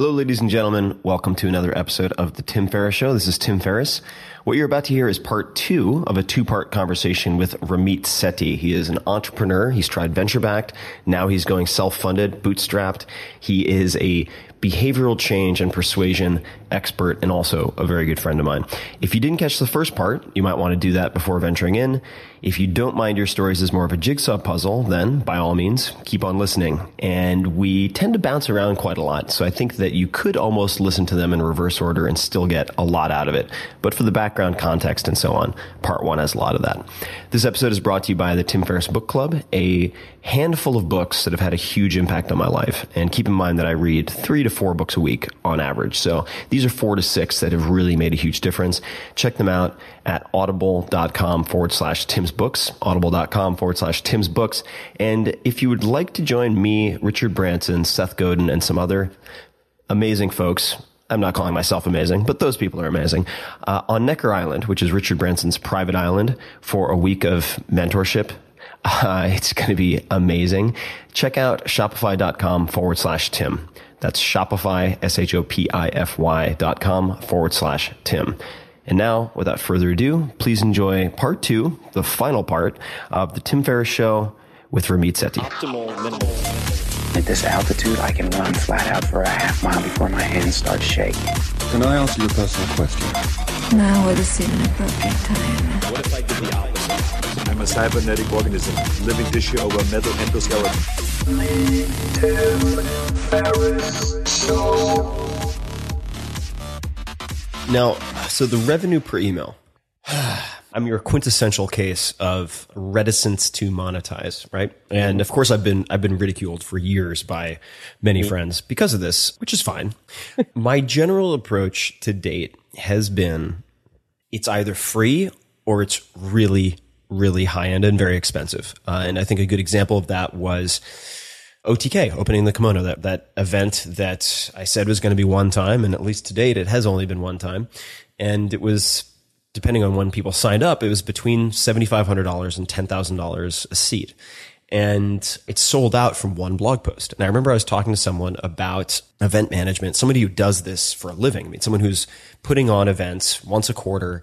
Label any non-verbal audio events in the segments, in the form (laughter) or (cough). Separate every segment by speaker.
Speaker 1: Hello, ladies and gentlemen. Welcome to another episode of The Tim Ferriss Show. This is Tim Ferriss. What you're about to hear is part two of a two part conversation with Ramit Sethi. He is an entrepreneur. He's tried venture backed. Now he's going self funded, bootstrapped. He is a behavioral change and persuasion expert and also a very good friend of mine. If you didn't catch the first part, you might want to do that before venturing in. If you don't mind your stories as more of a jigsaw puzzle, then by all means, keep on listening. And we tend to bounce around quite a lot, so I think that you could almost listen to them in reverse order and still get a lot out of it. But for the background context and so on, part one has a lot of that. This episode is brought to you by the Tim Ferriss Book Club, a handful of books that have had a huge impact on my life. And keep in mind that I read three to four books a week on average. So these are four to six that have really made a huge difference. Check them out at audible.com forward slash Tim's books, audible.com forward slash Tim's books. And if you would like to join me, Richard Branson, Seth Godin, and some other amazing folks, I'm not calling myself amazing, but those people are amazing. Uh, on Necker Island, which is Richard Branson's private island, for a week of mentorship. Uh, (laughs) it's going to be amazing. Check out shopify.com forward slash Tim. That's Shopify, S-H-O-P-I-F-Y dot com forward slash Tim. And now, without further ado, please enjoy part two, the final part of the Tim Ferriss Show with Ramit Sethi.
Speaker 2: At this altitude, I can run flat out for a half mile before my hands start shaking.
Speaker 3: Can I answer your personal question?
Speaker 4: Now would seem an appropriate time.
Speaker 5: What if I did the opposite? I'm a cybernetic organism, living tissue over metal endoskeleton.
Speaker 1: Now, so the revenue per email. (sighs) I'm your quintessential case of reticence to monetize, right? And of course, I've been I've been ridiculed for years by many mm-hmm. friends because of this, which is fine. (laughs) My general approach to date has been it's either free or it's really really high end and very expensive. Uh, and I think a good example of that was OTK opening the kimono that that event that I said was going to be one time, and at least to date, it has only been one time, and it was depending on when people signed up, it was between seventy five hundred dollars and ten thousand dollars a seat, and it sold out from one blog post. And I remember I was talking to someone about event management, somebody who does this for a living. I mean, someone who's putting on events once a quarter,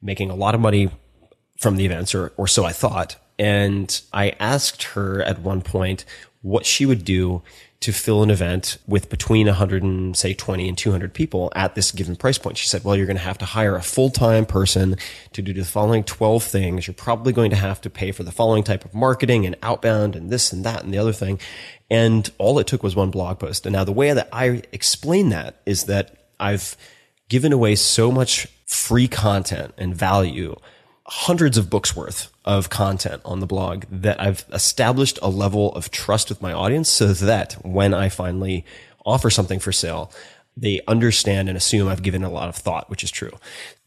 Speaker 1: making a lot of money from the events, or or so I thought. And I asked her at one point what she would do to fill an event with between 100 and say 20 and 200 people at this given price point. She said, well, you're going to have to hire a full-time person to do the following 12 things. You're probably going to have to pay for the following type of marketing and outbound and this and that and the other thing. And all it took was one blog post. And now the way that I explain that is that I've given away so much free content and value hundreds of books worth of content on the blog that I've established a level of trust with my audience so that when I finally offer something for sale, they understand and assume I've given a lot of thought, which is true.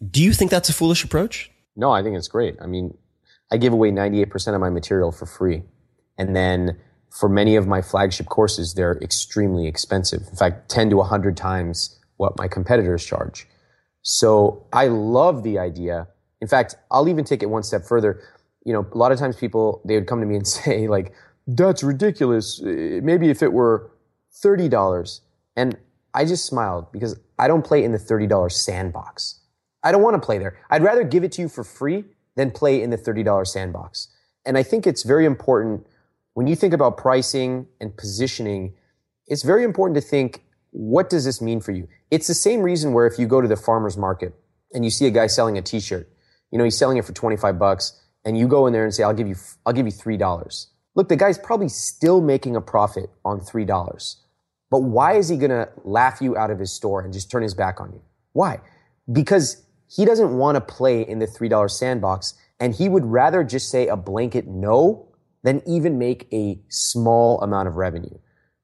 Speaker 1: Do you think that's a foolish approach?
Speaker 6: No, I think it's great. I mean, I give away 98% of my material for free. And then for many of my flagship courses, they're extremely expensive. In fact, 10 to 100 times what my competitors charge. So I love the idea in fact, I'll even take it one step further. You know, a lot of times people, they would come to me and (laughs) say, like, that's ridiculous. Eh, maybe if it were $30. And I just smiled because I don't play in the $30 sandbox. I don't want to play there. I'd rather give it to you for free than play in the $30 sandbox. And I think it's very important when you think about pricing and positioning, it's very important to think, what does this mean for you? It's the same reason where if you go to the farmer's market and you see a guy selling a t-shirt, you know, he's selling it for 25 bucks and you go in there and say, I'll give you, I'll give you $3. Look, the guy's probably still making a profit on $3. But why is he going to laugh you out of his store and just turn his back on you? Why? Because he doesn't want to play in the $3 sandbox and he would rather just say a blanket no than even make a small amount of revenue.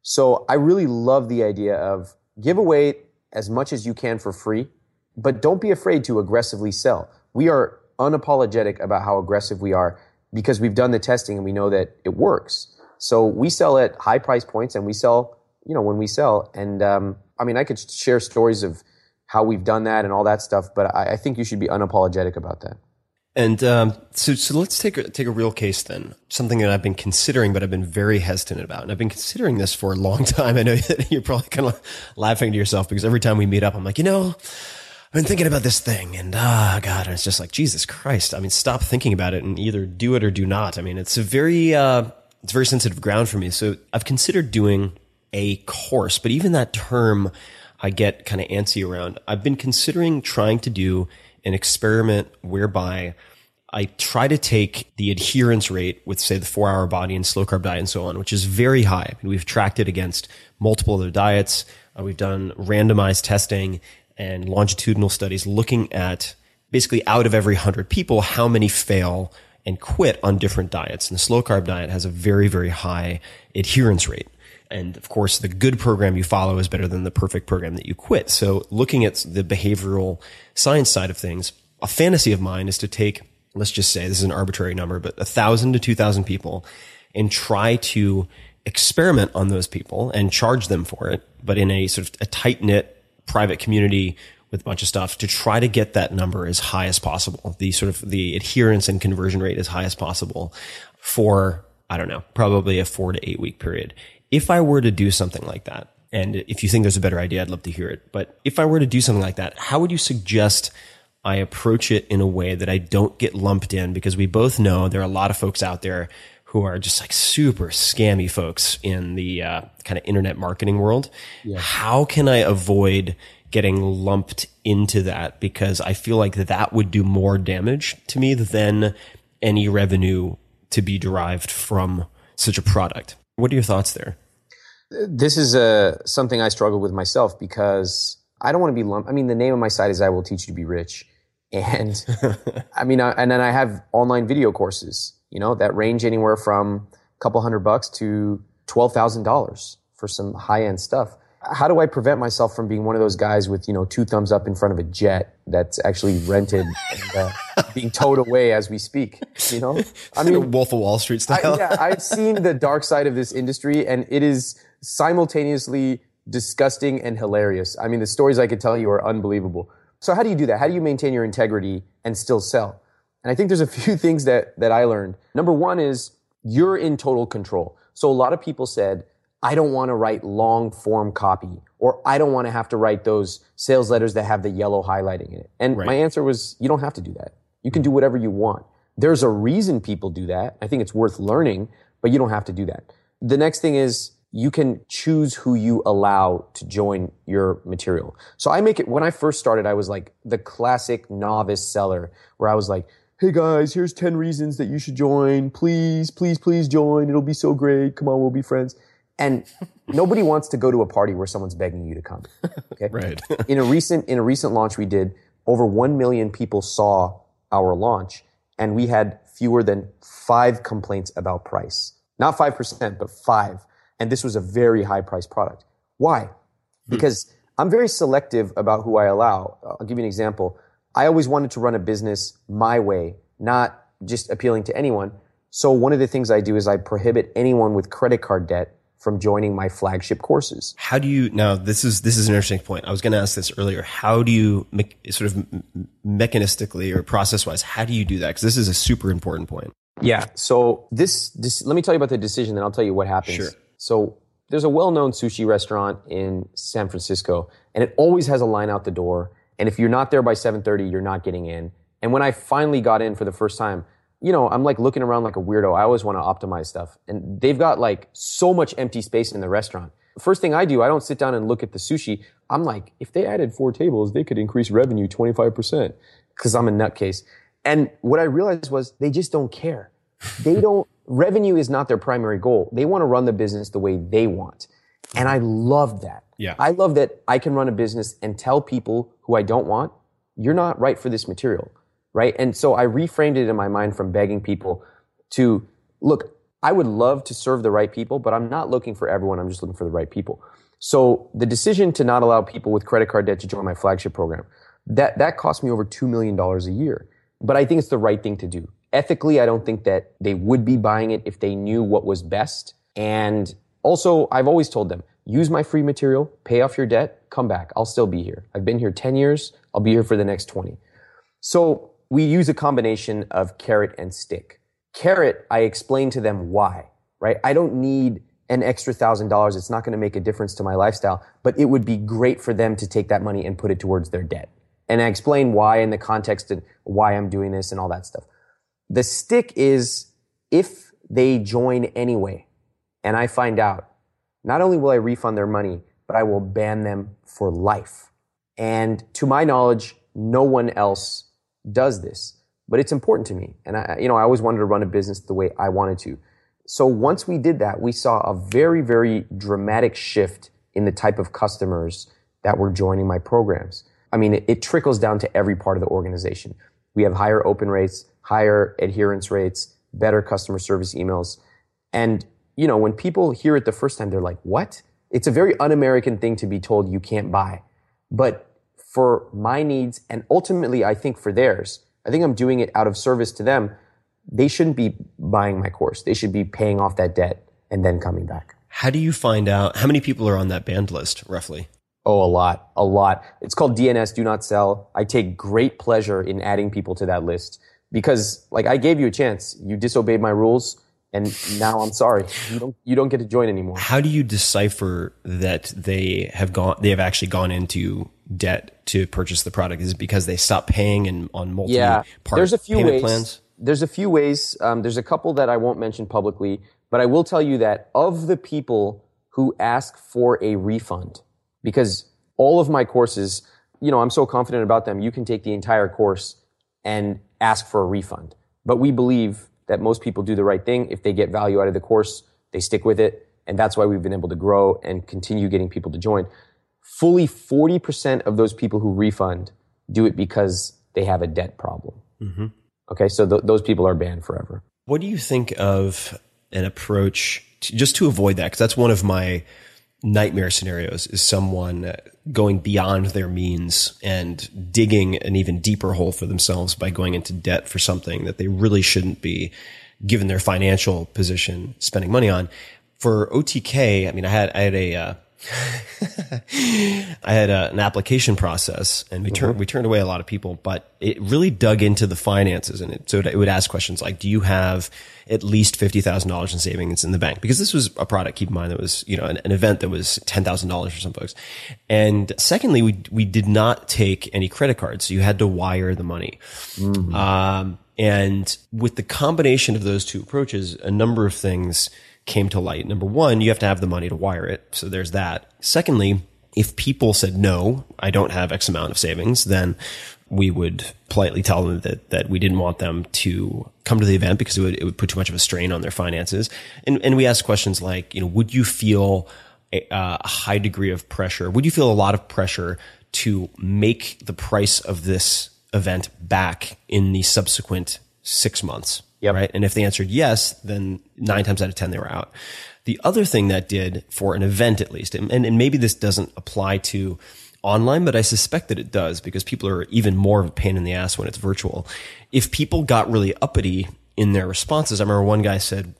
Speaker 6: So I really love the idea of give away as much as you can for free, but don't be afraid to aggressively sell we are unapologetic about how aggressive we are because we've done the testing and we know that it works. So we sell at high price points and we sell, you know, when we sell. And um, I mean, I could share stories of how we've done that and all that stuff, but I, I think you should be unapologetic about that.
Speaker 1: And um, so, so let's take a, take a real case then. Something that I've been considering, but I've been very hesitant about. And I've been considering this for a long (laughs) time. I know that you're probably kind of laughing to yourself because every time we meet up, I'm like, you know, I've been thinking about this thing and ah, oh, God, and it's just like, Jesus Christ. I mean, stop thinking about it and either do it or do not. I mean, it's a very, uh, it's very sensitive ground for me. So I've considered doing a course, but even that term I get kind of antsy around. I've been considering trying to do an experiment whereby I try to take the adherence rate with, say, the four hour body and slow carb diet and so on, which is very high. I mean, we've tracked it against multiple other diets. Uh, we've done randomized testing and longitudinal studies looking at basically out of every hundred people, how many fail and quit on different diets. And the slow carb diet has a very, very high adherence rate. And of course, the good program you follow is better than the perfect program that you quit. So looking at the behavioral science side of things, a fantasy of mine is to take, let's just say this is an arbitrary number, but a thousand to two thousand people and try to experiment on those people and charge them for it, but in a sort of a tight knit private community with a bunch of stuff to try to get that number as high as possible, the sort of the adherence and conversion rate as high as possible for, I don't know, probably a four to eight week period. If I were to do something like that, and if you think there's a better idea, I'd love to hear it. But if I were to do something like that, how would you suggest I approach it in a way that I don't get lumped in? Because we both know there are a lot of folks out there who are just like super scammy folks in the uh, kind of internet marketing world. Yeah. How can I avoid getting lumped into that? Because I feel like that would do more damage to me than any revenue to be derived from such a product. What are your thoughts there?
Speaker 6: This is uh, something I struggle with myself because I don't want to be lumped. I mean, the name of my site is I Will Teach You to Be Rich. And (laughs) I mean, I, and then I have online video courses you know, that range anywhere from a couple hundred bucks to $12,000 for some high end stuff. How do I prevent myself from being one of those guys with, you know, two thumbs up in front of a jet that's actually rented and uh, (laughs) being towed away as we speak? You know,
Speaker 1: I mean, Wolf of Wall Street style.
Speaker 6: I, yeah, I've (laughs) seen the dark side of this industry and it is simultaneously disgusting and hilarious. I mean, the stories I could tell you are unbelievable. So how do you do that? How do you maintain your integrity and still sell? And I think there's a (laughs) few things that, that I learned. Number one is you're in total control. So a lot of people said, I don't want to write long form copy or I don't want to have to write those sales letters that have the yellow highlighting in it. And right. my answer was, you don't have to do that. You can do whatever you want. There's a reason people do that. I think it's worth learning, but you don't have to do that. The next thing is you can choose who you allow to join your material. So I make it, when I first started, I was like the classic novice seller where I was like, Hey guys, here's 10 reasons that you should join. Please, please, please join. It'll be so great. Come on, we'll be friends. And (laughs) nobody wants to go to a party where someone's begging you to come. Okay. (laughs)
Speaker 1: Right. (laughs)
Speaker 6: in a recent, in a recent launch we did, over 1 million people saw our launch and we had fewer than five complaints about price. Not 5%, but five. And this was a very high priced product. Why? Hmm. Because I'm very selective about who I allow. I'll give you an example. I always wanted to run a business my way, not just appealing to anyone. So one of the things I do is I prohibit anyone with credit card debt from joining my flagship courses.
Speaker 1: How do you now? This is this is an interesting point. I was going to ask this earlier. How do you me, sort of m- mechanistically or process wise? How do you do that? Because this is a super important point.
Speaker 6: Yeah. So this, this, let me tell you about the decision, then I'll tell you what happens.
Speaker 1: Sure.
Speaker 6: So there's a well-known sushi restaurant in San Francisco, and it always has a line out the door. And if you're not there by 7:30, you're not getting in. And when I finally got in for the first time, you know, I'm like looking around like a weirdo. I always want to optimize stuff, and they've got like so much empty space in the restaurant. First thing I do, I don't sit down and look at the sushi. I'm like, if they added four tables, they could increase revenue 25% because I'm a nutcase. And what I realized was they just don't care. They (laughs) don't, revenue is not their primary goal. They want to run the business the way they want. And I love that.
Speaker 1: Yeah.
Speaker 6: I love that I can run a business and tell people who I don't want, you're not right for this material. Right. And so I reframed it in my mind from begging people to look, I would love to serve the right people, but I'm not looking for everyone. I'm just looking for the right people. So the decision to not allow people with credit card debt to join my flagship program, that, that cost me over $2 million a year. But I think it's the right thing to do. Ethically, I don't think that they would be buying it if they knew what was best. And also, I've always told them, use my free material, pay off your debt, come back. I'll still be here. I've been here 10 years. I'll be here for the next 20. So we use a combination of carrot and stick. Carrot, I explain to them why, right? I don't need an extra thousand dollars. It's not going to make a difference to my lifestyle, but it would be great for them to take that money and put it towards their debt. And I explain why in the context of why I'm doing this and all that stuff. The stick is if they join anyway and I find out, not only will I refund their money, but I will ban them for life. And to my knowledge, no one else does this, but it's important to me. And I, you know, I always wanted to run a business the way I wanted to. So once we did that, we saw a very, very dramatic shift in the type of customers that were joining my programs. I mean, it, it trickles down to every part of the organization. We have higher open rates, higher adherence rates, better customer service emails. And, you know, when people hear it the first time, they're like, what? It's a very un-American thing to be told you can't buy. But for my needs and ultimately I think for theirs, I think I'm doing it out of service to them. They shouldn't be buying my course. They should be paying off that debt and then coming back.
Speaker 1: How do you find out how many people are on that banned list roughly?
Speaker 6: Oh, a lot, a lot. It's called DNS, do not sell. I take great pleasure in adding people to that list because like I gave you a chance. You disobeyed my rules and now I'm sorry. You don't, you don't get to join anymore.
Speaker 1: How do you decipher that they have gone, they have actually gone into debt to purchase the product? Is it because they stopped paying and on multi
Speaker 6: Yeah,
Speaker 1: part
Speaker 6: there's a few ways.
Speaker 1: plans?
Speaker 6: There's a few ways. Um, there's a couple that I won't mention publicly, but I will tell you that of the people who ask for a refund, because all of my courses, you know, I'm so confident about them, you can take the entire course and ask for a refund. But we believe that most people do the right thing. If they get value out of the course, they stick with it. And that's why we've been able to grow and continue getting people to join. Fully 40% of those people who refund do it because they have a debt problem. Mm-hmm. Okay, so th- those people are banned forever.
Speaker 1: What do you think of an approach to, just to avoid that? Because that's one of my nightmare scenarios is someone going beyond their means and digging an even deeper hole for themselves by going into debt for something that they really shouldn't be given their financial position spending money on. For OTK, I mean, I had, I had a, uh, (laughs) I had a, an application process and we turned, mm-hmm. we turned away a lot of people, but it really dug into the finances and it, so it would ask questions like, do you have at least $50,000 in savings in the bank? Because this was a product, keep in mind, that was, you know, an, an event that was $10,000 for some folks. And secondly, we, we did not take any credit cards. So you had to wire the money. Mm-hmm. Um, and with the combination of those two approaches, a number of things came to light. Number one, you have to have the money to wire it. So there's that. Secondly, if people said, no, I don't have X amount of savings, then we would politely tell them that, that we didn't want them to come to the event because it would, it would put too much of a strain on their finances. And, and we ask questions like, you know, would you feel a, a high degree of pressure? Would you feel a lot of pressure to make the price of this event back in the subsequent six months?
Speaker 6: Yep.
Speaker 1: Right. And if they answered yes, then nine times out of 10, they were out. The other thing that did for an event, at least, and, and maybe this doesn't apply to online, but I suspect that it does because people are even more of a pain in the ass when it's virtual. If people got really uppity in their responses, I remember one guy said,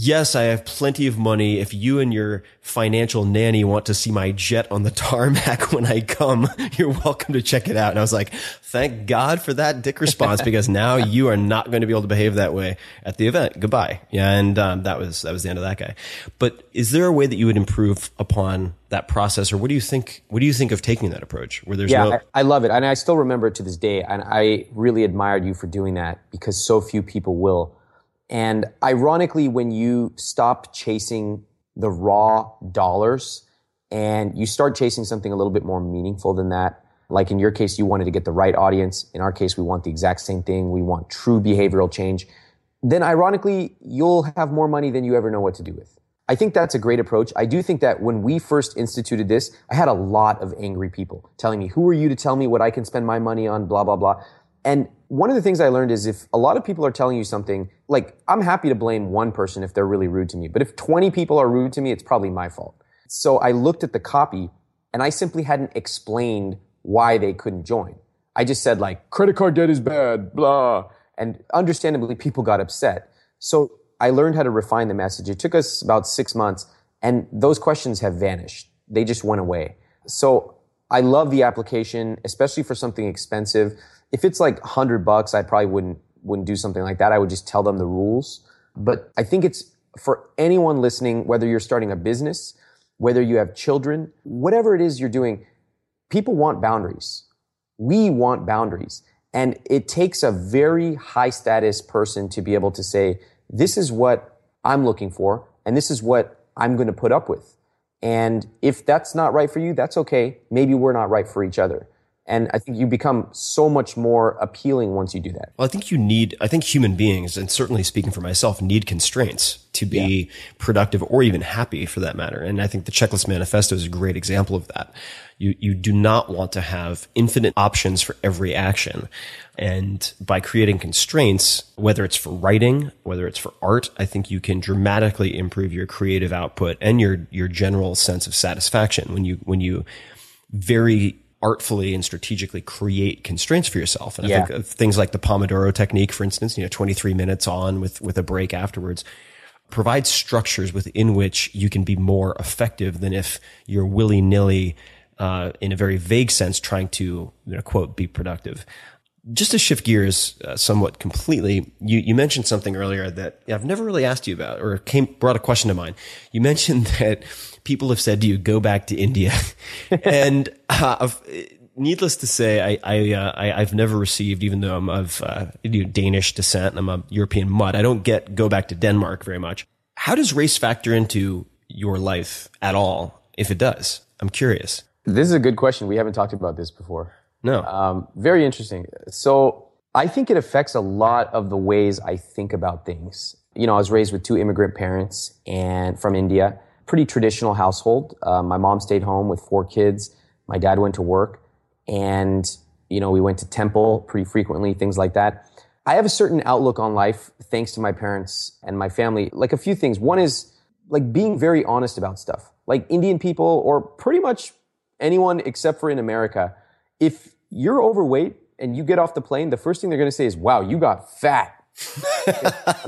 Speaker 1: Yes, I have plenty of money. If you and your financial nanny want to see my jet on the (laughs) tarmac when I come, (laughs) you're welcome to check it out. And I was like, thank God for that dick response because (laughs) now you are not going to be able to behave that way at the event. Goodbye. Yeah. And um, that was, that was the end of that guy. But is there a way that you would improve upon that process or what do you think, what do you think of taking that approach where there's
Speaker 6: yeah,
Speaker 1: no,
Speaker 6: I, I love it. And I still remember it to this day. And I really admired you for doing that because so few people will. And ironically, when you stop chasing the raw dollars and you start chasing something a little bit more meaningful than that, like in your case, you wanted to get the right audience. In our case, we want the exact same thing. We want true behavioral change. Then ironically, you'll have more money than you ever know what to do with. I think that's a great approach. I do think that when we first instituted this, I had a lot of angry people telling me, who are you to tell me what I can spend my money on, blah, blah, blah. And one of the things I learned is if a lot of people are telling you something, like I'm happy to blame one person if they're really rude to me, but if 20 people are rude to me, it's probably my fault. So I looked at the copy and I simply hadn't explained why they couldn't join. I just said like, credit card debt is bad, blah. And understandably, people got upset. So I learned how to refine the message. It took us about six months and those questions have vanished. They just went away. So I love the application, especially for something expensive if it's like hundred bucks, I probably wouldn't wouldn't do something like that. I would just tell them the rules. But I think it's for anyone listening, whether you're starting a business, whether you have children, whatever it is you're doing, people want boundaries. We want boundaries. And it takes a very high status person to be able to say, this is what I'm looking for, and this is what I'm going to put up with. And if that's not right for you, that's okay. Maybe we're not right for each other. And I think you become so much more appealing once you do that.
Speaker 1: Well, I think you need, I think human beings, and certainly speaking for myself, need constraints to be yeah. productive or even happy for that matter. And I think the checklist manifesto is a great example of that. You, you do not want to have infinite options for every action. And by creating constraints, whether it's for writing, whether it's for art, I think you can dramatically improve your creative output and your, your general sense of satisfaction when you, when you very artfully and strategically create constraints for yourself. And yeah. I think things like the Pomodoro technique, for instance, you know, 23 minutes on with, with a break afterwards provide structures within which you can be more effective than if you're willy nilly, uh, in a very vague sense, trying to, you know, quote, be productive. Just to shift gears uh, somewhat completely, you, you mentioned something earlier that I've never really asked you about or came, brought a question to mind. You mentioned (laughs) that people have said to you, go back to India. (laughs) and uh, needless to say, I, I, uh, I, have never received, even though I'm of uh, Danish descent and I'm a European mutt, I don't get go back to Denmark very much. How does race factor into your life at all, if it does? I'm curious.
Speaker 6: This is a good question. We haven't talked about this before.
Speaker 1: No.
Speaker 6: Um, very interesting. So I think it affects a lot of the ways I think about things. You know, I was raised with two immigrant parents and from India pretty traditional household. Uh, my mom stayed home with four kids. My dad went to work and, you know, we went to temple pretty frequently, things like that. I have a certain outlook on life thanks to my parents and my family. Like a few things. One is like being very honest about stuff. Like Indian people or pretty much anyone except for in America, if you're overweight and you get off the plane, the first thing they're going to say is, wow, you got fat. (laughs)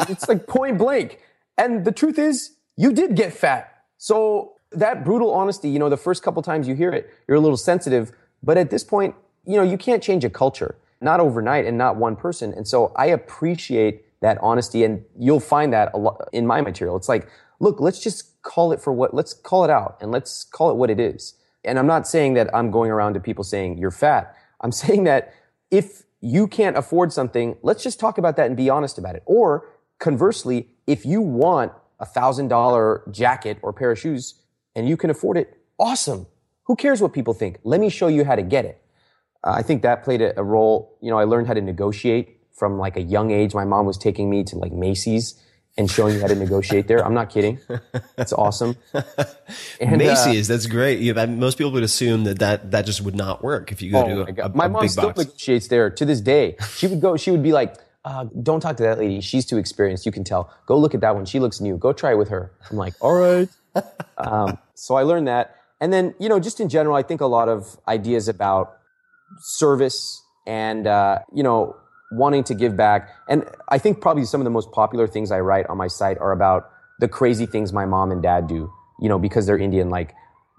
Speaker 6: it's like point blank. And the truth is, you did get fat. So that brutal honesty, you know, the first couple times you hear it, you're a little sensitive. But at this point, you know, you can't change a culture, not overnight and not one person. And so I appreciate that honesty. And you'll find that a lot in my material. It's like, look, let's just call it for what, let's call it out and let's call it what it is. And I'm not saying that I'm going around to people saying you're fat. I'm (laughs) saying that if you can't afford something, let's just talk about that and be honest about it. Or conversely, if you want a thousand dollar jacket or pair of shoes and you can afford it, awesome. Who cares what people think? Let me show you how to get it. Uh, I think that played a, a role. You know, I learned how to negotiate from like a young age. My mom was taking me to like Macy's and showing you how to negotiate there. I'm not kidding. That's awesome. (laughs) And, uh,
Speaker 1: Macy's, that's great. Yeah, that- most people would assume that, that that just would not work if you go
Speaker 6: Oh
Speaker 1: to
Speaker 6: my
Speaker 1: a,
Speaker 6: God.
Speaker 1: a-
Speaker 6: my mom still
Speaker 1: box.
Speaker 6: negotiates there to this day. She would go, she would be like, uh, don't talk to that lady. She's too experienced. You can tell. Go look at that one. She looks new. Go try it with her. I'm like, all right. (laughs) um, so I learned that. And then, you know, just in general, I think a lot of ideas about service and, uh, you know, wanting to give back. And I think probably some of the most popular things I write on my site are about the crazy things my mom and dad do, you know, because they're Indian. Like,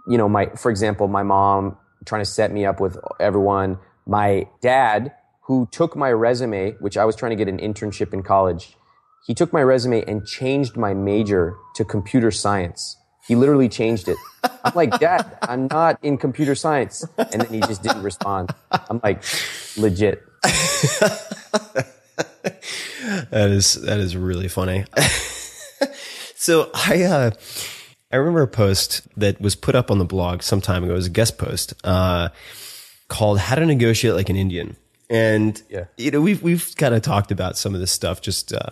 Speaker 6: you know, my, for example, my mom trying to set me up with everyone. My dad, who took my resume, which I was trying to get an internship in college, he took my resume and changed my major to computer science. He literally changed it. I'm like, Dad, I'm not in computer science. And then he just didn't respond. I'm like, legit.
Speaker 1: That is that is really funny. (laughs) so I uh, I remember a post that was put up on the blog some time ago. It was a guest post uh, called "How to Negotiate Like an Indian," and
Speaker 6: Yeah.
Speaker 1: you know we've we've kind of talked about some of this stuff just. Uh,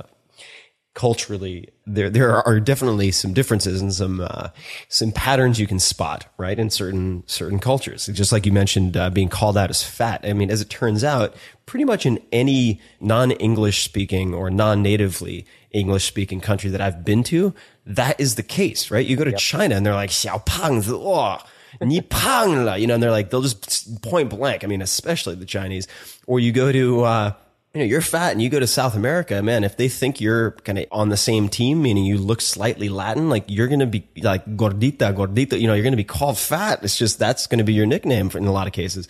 Speaker 1: culturally there there are definitely some differences and some uh, some patterns you can spot right in certain certain cultures. Just like you mentioned uh, being called out as fat. I mean as it turns out pretty much in any non-english speaking or non-natively english speaking country that i've been to that is the case right? You go to china and they're like xiao pang oh, ni pang la, you know and they're like they'll just point blank. I mean especially the chinese. Or you go to uh you know, you're fat and you go to South America, man, if they think you're kind of on the same team, meaning you look slightly Latin, like you're going to be like gordita, gordita, you know, you're going to be called fat. It's just, that's going to be your nickname for, in a lot of cases.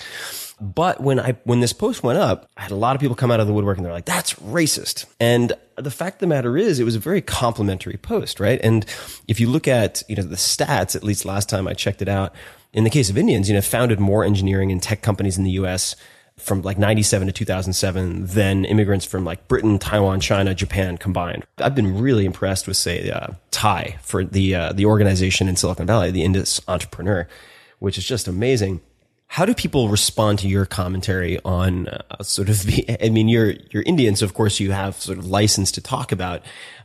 Speaker 1: But when I, when this post went up, I had a lot of people come out of the woodwork and they're like, that's racist. And the fact of the matter is, it was a very complimentary post, right? And if you look at, you know, the stats, at least last time I checked it out, in the case of Indians, you know, founded more engineering and tech companies in the U.S from like 97 to 2007 than immigrants from like Britain, Taiwan, China, Japan combined. I've been really impressed with say uh, TIE for the uh, the organization in Silicon Valley, the Indus Entrepreneur, which is just amazing. How do people respond to your commentary on uh, sort of the, (laughs) I mean, you're, you're Indian, so of course you have sort of license to talk about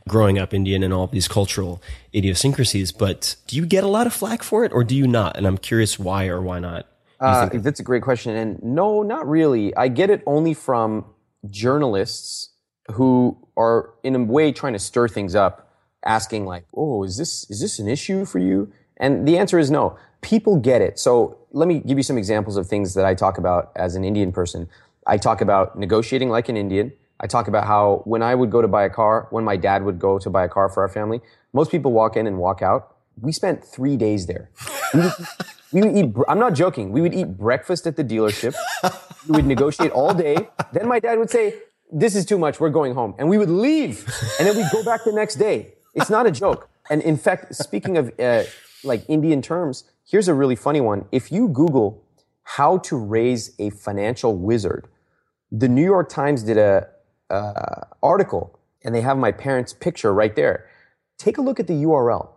Speaker 1: growing up Indian and all these cultural idiosyncrasies, but do you get a lot of flack for it or do you not? And I'm curious why or why not.
Speaker 6: Uh, that's a great question. And no, not really. I get it only from journalists who are in a way trying to stir things up, asking like, "Oh, is this is this an issue for you?" And the answer is no. People get it. So let me give you some examples of things that I talk about as an Indian person. I talk about negotiating like an Indian. I talk about how when I would go to buy a car, when my dad would go to buy a car for our family, most people walk in and walk out. We spent three days there. (laughs) We would, eat, I'm not joking. We would eat breakfast at the dealership. we would negotiate all day. Then my dad would say, this is too much. We're going home. And we would leave. And then we'd go back the next day. It's not a joke. And in fact, speaking of uh, like Indian terms, here's a really funny one. If you Google how to raise a financial wizard, the New York Times did a uh, article, and they have my parents' picture right there. Take a look at the URL.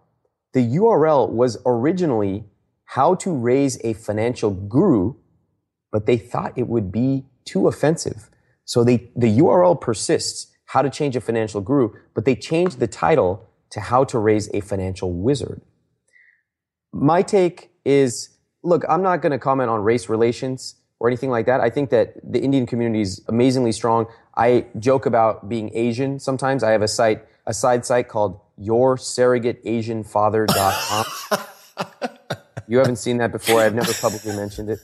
Speaker 6: The URL was originally how to raise a financial guru, but they thought it would be too offensive. So they, the URL persists, how to change a financial guru, but they changed the title to how to raise a financial wizard. My take is, look, I'm not going to comment on race relations or anything like that. I think that the Indian community is amazingly strong. I joke about being Asian sometimes. I have a site, a side site called yoursurrogateasianfather.com. (laughs) you haven't seen that before. I've never publicly mentioned it.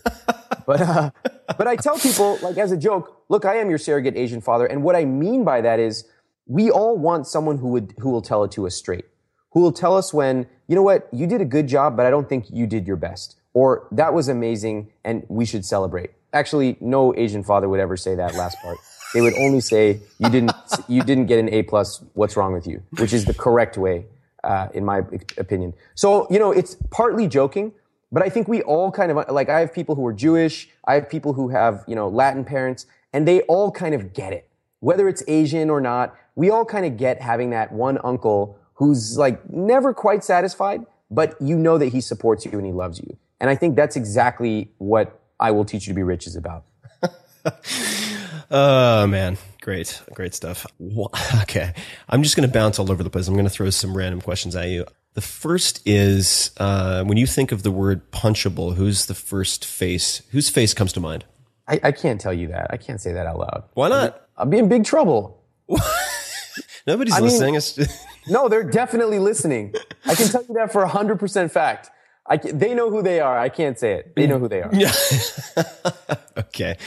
Speaker 6: But, uh, but I tell people, like as a joke, look, I am your surrogate Asian father. And what I mean by that is we all want someone who would, who will tell it to us straight, who will tell us when, you know what, you did a good job, but I don't think you did your best. Or that was amazing and we should celebrate. Actually, no Asian father would ever say that last part. They would only say, you didn't, you didn't get an A plus. What's wrong with you? Which is the correct way, uh, in my opinion. So, you know, it's partly joking, but I think we all kind of, like, I have people who are Jewish. I have people who have, you know, Latin parents and they all kind of get it. Whether it's Asian or not, we all kind of get having that one uncle who's like never quite satisfied, but you know that he supports you and he loves you. And I think that's exactly what I will teach you to be rich is about. (laughs)
Speaker 1: Oh man, great, great stuff. (laughs) Okay, I'm just going to bounce all over the place. I'm going to throw some random questions at you. The first is uh, when you think of the word punchable, who's the first face? Whose face comes to mind?
Speaker 6: I, I can't tell you that. I can't say that out loud.
Speaker 1: Why not?
Speaker 6: I'll be in big trouble. (laughs)
Speaker 1: Nobody's
Speaker 6: I
Speaker 1: listening. It's- (laughs)
Speaker 6: No, they're definitely listening. I can tell you that for a hundred percent fact. I they know who they are. I can't say it. They know who they are.
Speaker 1: okay,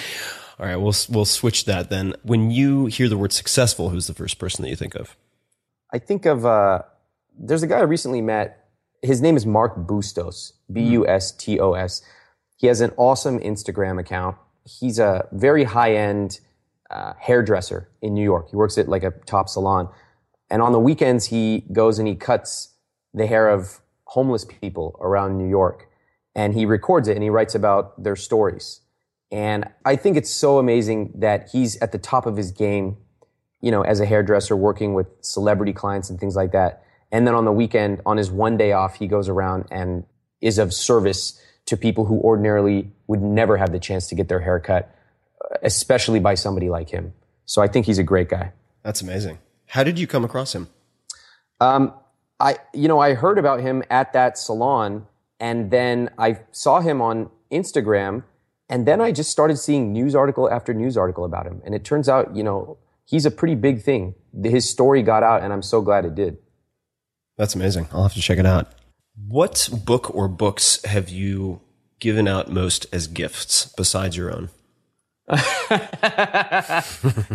Speaker 1: all right. We'll we'll switch that then. When you hear the word successful, who's the first person that you think of?
Speaker 6: I think of uh, there's a guy I recently met. His name is Mark Bustos, B U S T O S. He has an awesome Instagram account. He's a very high end uh, hairdresser in New York. He works at like a top salon, and on the weekends he goes and he cuts the hair of homeless people around New York, and he records it and he writes about their stories. And I think it's so amazing that he's at the top of his game you know, as a hairdresser working with celebrity clients and things like that. And then on the weekend, on his one day off, he goes around and is of service to people who ordinarily would never have the chance to get their hair cut, especially by somebody like him. So I think he's a great guy.
Speaker 1: That's amazing. How did you come across him?
Speaker 6: Um, I, you know, I heard about him at that salon and then I saw him on Instagram and then I just started seeing news article after news article about him. And it turns out, you know, he's a pretty big thing. His story got out and I'm so glad it did.
Speaker 1: That's amazing. I'll have to check it out. What book or books have you given out most as gifts besides your own? (laughs)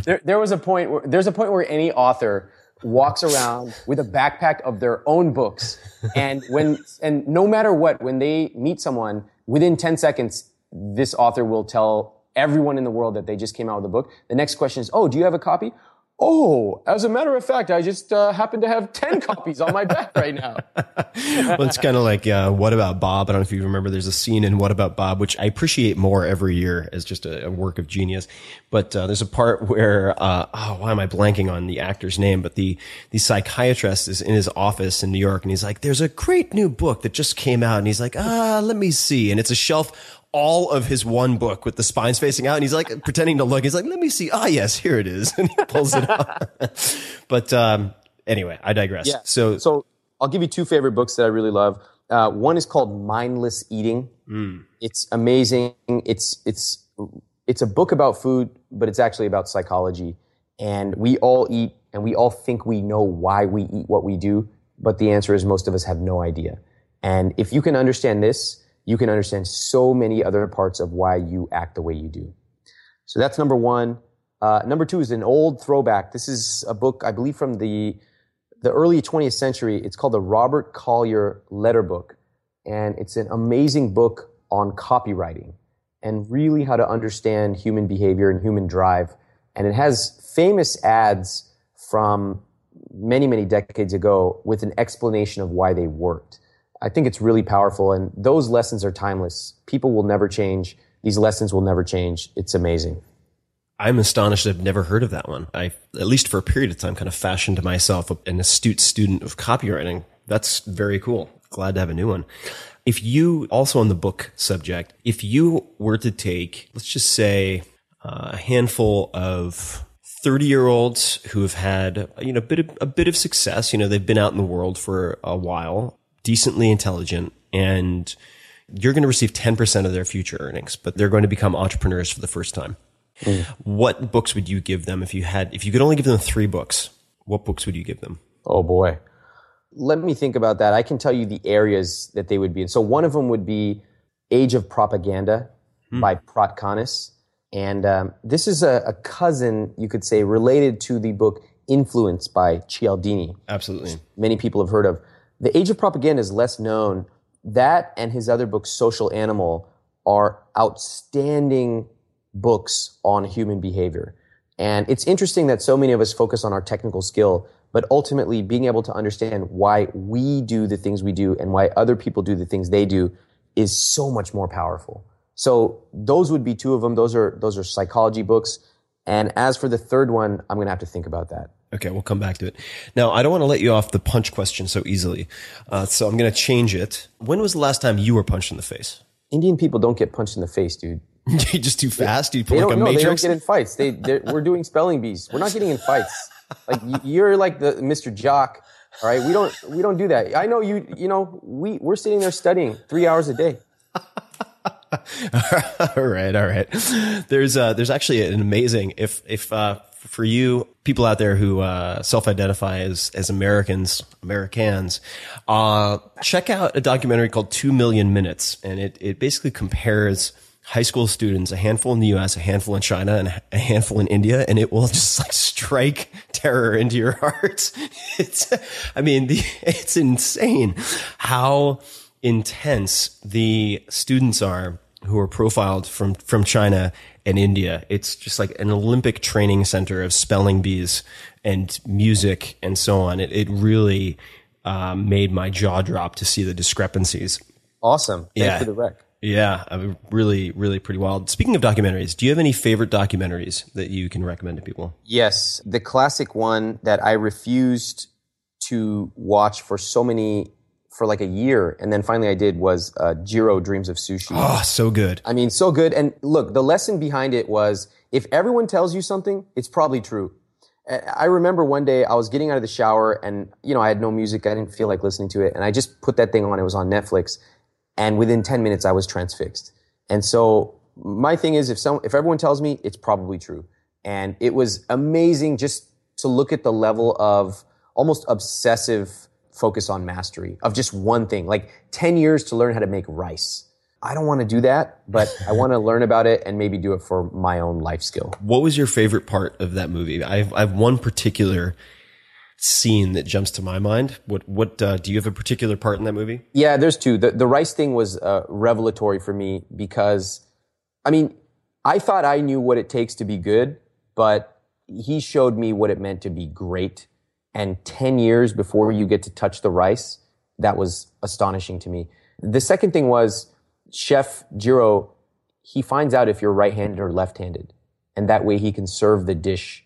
Speaker 6: there, there was a point where there's a point where any author walks around with a backpack of their own books and when and no matter what when they meet someone within 10 seconds this author will tell everyone in the world that they just came out with a book the next question is oh do you have a copy oh as a matter of fact i just uh, happen to have 10 (laughs) copies on my back right now (laughs)
Speaker 1: well, it's kind of like uh, What About Bob? I don't know if you remember. There's a scene in What About Bob, which I appreciate more every year as just a, a work of genius. But uh, there's a part where, uh, oh, why am I blanking on the actor's name? But the the psychiatrist is in his office in New York, and he's like, "There's a great new book that just came out," and he's like, "Ah, let me see," and it's a shelf. All of his one book with the spines facing out, and he's like pretending to look. He's like, "Let me see." Ah, yes, here it is, (laughs) and he pulls it out. (laughs) but um, anyway, I digress.
Speaker 6: Yeah.
Speaker 1: So,
Speaker 6: so I'll give you two favorite books that I really love. Uh, one is called Mindless Eating. It's amazing. It's it's it's a book about food, but it's actually about psychology. And we all eat, and we all think we know why we eat what we do, but the answer is most of us have no idea. And if you can understand this, you can understand so many other parts of why you act the way you do. So that's number one. Uh, number two is an old throwback. This is a book, I believe, from the the early 20th century. It's called the Robert Collier Letter Book, and it's an amazing book on copywriting and really how to understand human behavior and human drive. And it has famous ads from many, many decades ago with an explanation of why they worked. I think it's really powerful, and those lessons are timeless. People will never change. These lessons will never change. It's amazing.
Speaker 1: I'm astonished I've never heard of that one. I, at least for a period of time, kind of fashioned myself an astute student of copywriting. That's very cool. Glad to have a new one. If you, also on the book subject, if you were to take, let's just say, uh, a handful of 30 year olds who have had, you know, a bit of, a bit of success, you know, they've been out in the world for a while, decently intelligent, and you're going to receive 10% of their future earnings, but they're going to become entrepreneurs for the first time. What books would you give them if you had, if you could only give them three books? What books would you give them?
Speaker 6: Oh boy. Let me think about that. I can tell you the areas that they would be in. So one of them would be Age of Propaganda by Pratkanis. And um, this is a, a cousin, you could say, related to the book Influence by Cialdini.
Speaker 1: Absolutely.
Speaker 6: Many people have heard of. The Age of Propaganda is less known. That and his other book, Social Animal, are outstanding books on human behavior. And it's interesting that so many of us focus on our technical skill, but ultimately being able to understand why we do the things we do and why other people do the things they do is so much more powerful. So those would be two of them. Those are, those are psychology books. And as for the third one, I'm going to have to think about that.
Speaker 1: Okay, we'll come back to it. Now, I don't want to let you off the punch question so easily, uh, so I'm going to change it. When was the last time you were punched in the face?
Speaker 6: Indian people don't get punched in the face, dude. (laughs)
Speaker 1: you just too fast? You
Speaker 6: They
Speaker 1: pull like a
Speaker 6: no, they don't
Speaker 1: matrix?
Speaker 6: get in fights. They, we're doing spelling bees. We're not getting in fights. Like you're like the Mr. Jock. All right, we don't we don't do that. I know you. You know we we're sitting there studying three hours a day. (laughs)
Speaker 1: all right, all right. There's uh, there's actually an amazing if if uh, for you people out there who uh, self-identify as as Americans, Americans, uh, check out a documentary called Two Million Minutes, and it it basically compares high school students, a handful in the U.S., a handful in China, and a handful in India, and it will (laughs) just like strike terror into your (laughs) heart. It's, I mean, the, (laughs) it's insane how intense the students are who are profiled from from China and India. It's just like an Olympic training center of spelling bees and music and so on. It it really um, made my jaw drop to see the discrepancies.
Speaker 6: Awesome. Thanks
Speaker 1: Yeah.
Speaker 6: for the rec.
Speaker 1: Yeah, I mean, really, really pretty wild. Speaking of documentaries, do you have any favorite documentaries that you can recommend to people?
Speaker 6: Yes, the classic one that I refused to watch for so many for like a year, and then finally I did was uh, Jiro Dreams of Sushi.
Speaker 1: Oh, so good.
Speaker 6: I mean, so good. And look, the lesson behind it was if everyone tells you something, it's probably true. I remember one day I was getting out of the shower and, you know, I had no music. I didn't feel like listening to it. And I just put that thing on. It was on Netflix. And within 10 minutes, I was transfixed. And so my thing is if some, if everyone tells me, it's probably true. And it was amazing just to look at the level of almost obsessive focus on mastery of just one thing, like 10 years to learn how to make rice. I don't want to do that, but (laughs) I want to learn about it and maybe do it for my own life skill.
Speaker 1: What was your favorite part of that movie? I've, I have one particular scene that jumps to my mind. What, what, uh, do you have a particular part in that movie?
Speaker 6: Yeah, there's two. The, the rice thing was uh, revelatory for me because, I mean, I thought I knew what it takes to be good, but he showed me what it meant to be great. And 10 years before you get to touch the rice, that was astonishing to me. The second thing was Chef Jiro, he finds out if you're right handed or left handed. And that way he can serve the dish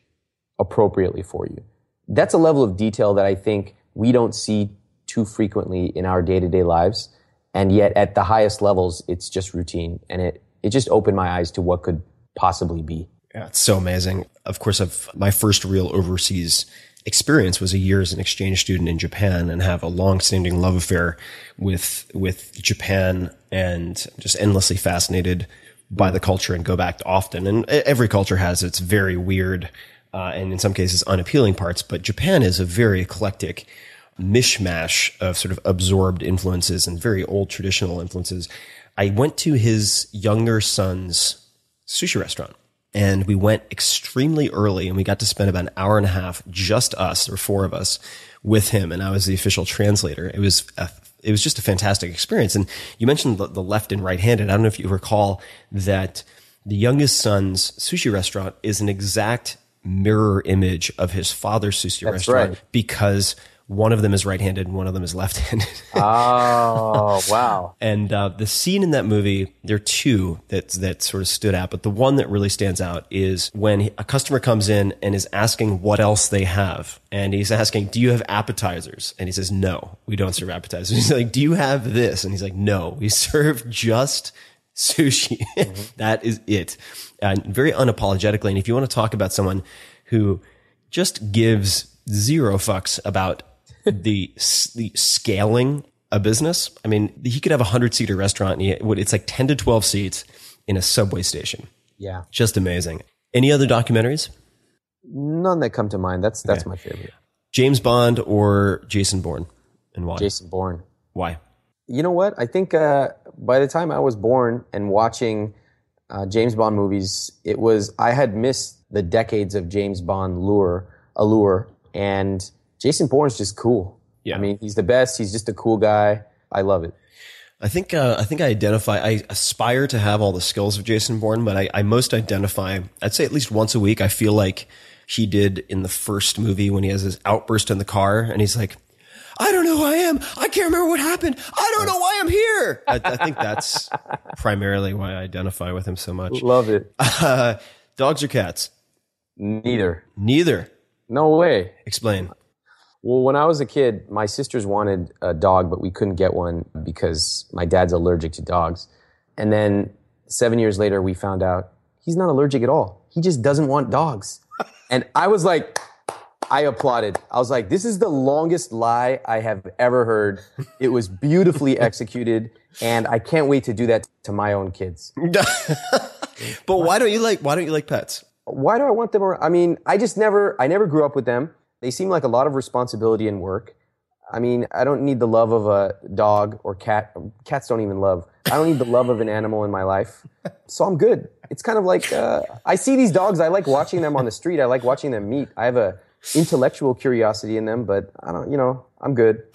Speaker 6: appropriately for you. That's a level of detail that I think we don't see too frequently in our day to day lives. And yet at the highest levels, it's just routine. And it, it just opened my eyes to what could possibly be.
Speaker 1: Yeah, it's so amazing. Of course, I've, my first real overseas experience was a year as an exchange student in Japan and have a long-standing love affair with with Japan and just endlessly fascinated by the culture and go back often. And every culture has its very weird uh, and in some cases unappealing parts, but Japan is a very eclectic mishmash of sort of absorbed influences and very old traditional influences. I went to his younger son's sushi restaurant and we went extremely early and we got to spend about an hour and a half just us or four of us with him and i was the official translator. It was a, it was just a fantastic experience. And you mentioned the, the left and right handed. I don't know if you recall that the youngest son's sushi restaurant is an exact mirror image of his father's sushi
Speaker 6: That's
Speaker 1: restaurant
Speaker 6: right.
Speaker 1: because one of them is right-handed and one of them is left-handed (laughs)
Speaker 6: Oh, wow.
Speaker 1: and uh, the scene in that movie, there are two that that sort of stood out, but the one that really stands out is when a customer comes in and is asking what else they have, and he's asking, "Do you have appetizers?" And he says, "No, we don't serve appetizers." (laughs) He's like, "Do you have this?" And he's like, "No, we (laughs) serve just." Sushi. That is it. And very unapologetically. And if you want to talk about someone who just gives zero fucks about the the scaling a business. I mean, he could have a hundred seater restaurant. And would- it's like ten to twelve seats in a subway station.
Speaker 6: Yeah.
Speaker 1: Just amazing. Any other documentaries?
Speaker 6: None that come to mind. That's, that's my favorite.
Speaker 1: James Bond or Jason Bourne, and why?
Speaker 6: Jason Bourne.
Speaker 1: Why?
Speaker 6: You know what? I think uh, by the time I was born and watching uh, James Bond movies, it was I had missed the decades of James Bond lure, allure, and Jason Bourne's just cool.
Speaker 1: Yeah.
Speaker 6: I mean, he's the best. He's just a cool guy. I love it.
Speaker 1: I think uh, I think I identify. I aspire to have all the skills of Jason Bourne, but I, I most identify. I'd say at least once a week. I feel like he did in the first movie when he has his outburst in the car, and he's like, "I don't know who I am. I can't remember what happened. I don't know why I'm here." I, I think that's (laughs) primarily why I identify with him so much.
Speaker 6: Love it.
Speaker 1: Uh, (laughs) dogs or cats?
Speaker 6: Neither.
Speaker 1: Neither.
Speaker 6: No way.
Speaker 1: Explain.
Speaker 6: Well, when I was a kid, my sisters wanted a dog, but we couldn't get one because my dad's allergic to dogs. And then seven years later, we found out he's not allergic at all. He just doesn't want dogs. (laughs) And I was like, I applauded. I was like, this is the longest lie I have ever heard. It was beautifully (laughs) executed, and I can't wait to do that to my own kids. (laughs)
Speaker 1: But why don't you like why don't you like pets?
Speaker 6: Why do I want them around? I mean, I just never, I never grew up with them. They seem like a lot of responsibility and work. I mean, I don't need the love of a dog or cat. Cats don't even love. I don't need the love of an animal in my life. So I'm good. It's kind of like, uh, I see these dogs. I like watching them on the street. I like watching them meet. I have a intellectual curiosity in them, but I don't, you know, I'm good. (laughs)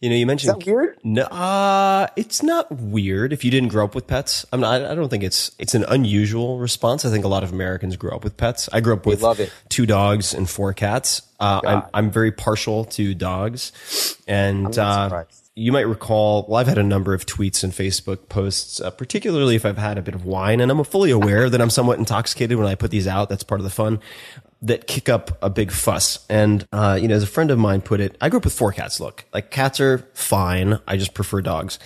Speaker 1: You know, you mentioned
Speaker 6: Is that weird?
Speaker 1: No, uh, it's not weird if you didn't grow up with pets. I'm not, I don't think it's it's an unusual response. I think a lot of Americans grow up with pets. I grew up with two dogs and four cats. Uh, I'm I'm very partial to dogs, and uh, you might recall. Well, I've had a number of tweets and Facebook posts, uh, particularly if I've had a bit of wine, and I'm fully aware that I'm somewhat intoxicated when I put these out. That's part of the fun. That kick up a big fuss. And, uh, you know, as a friend of mine put it, I grew up with four cats. Look, like cats are fine. I just prefer dogs.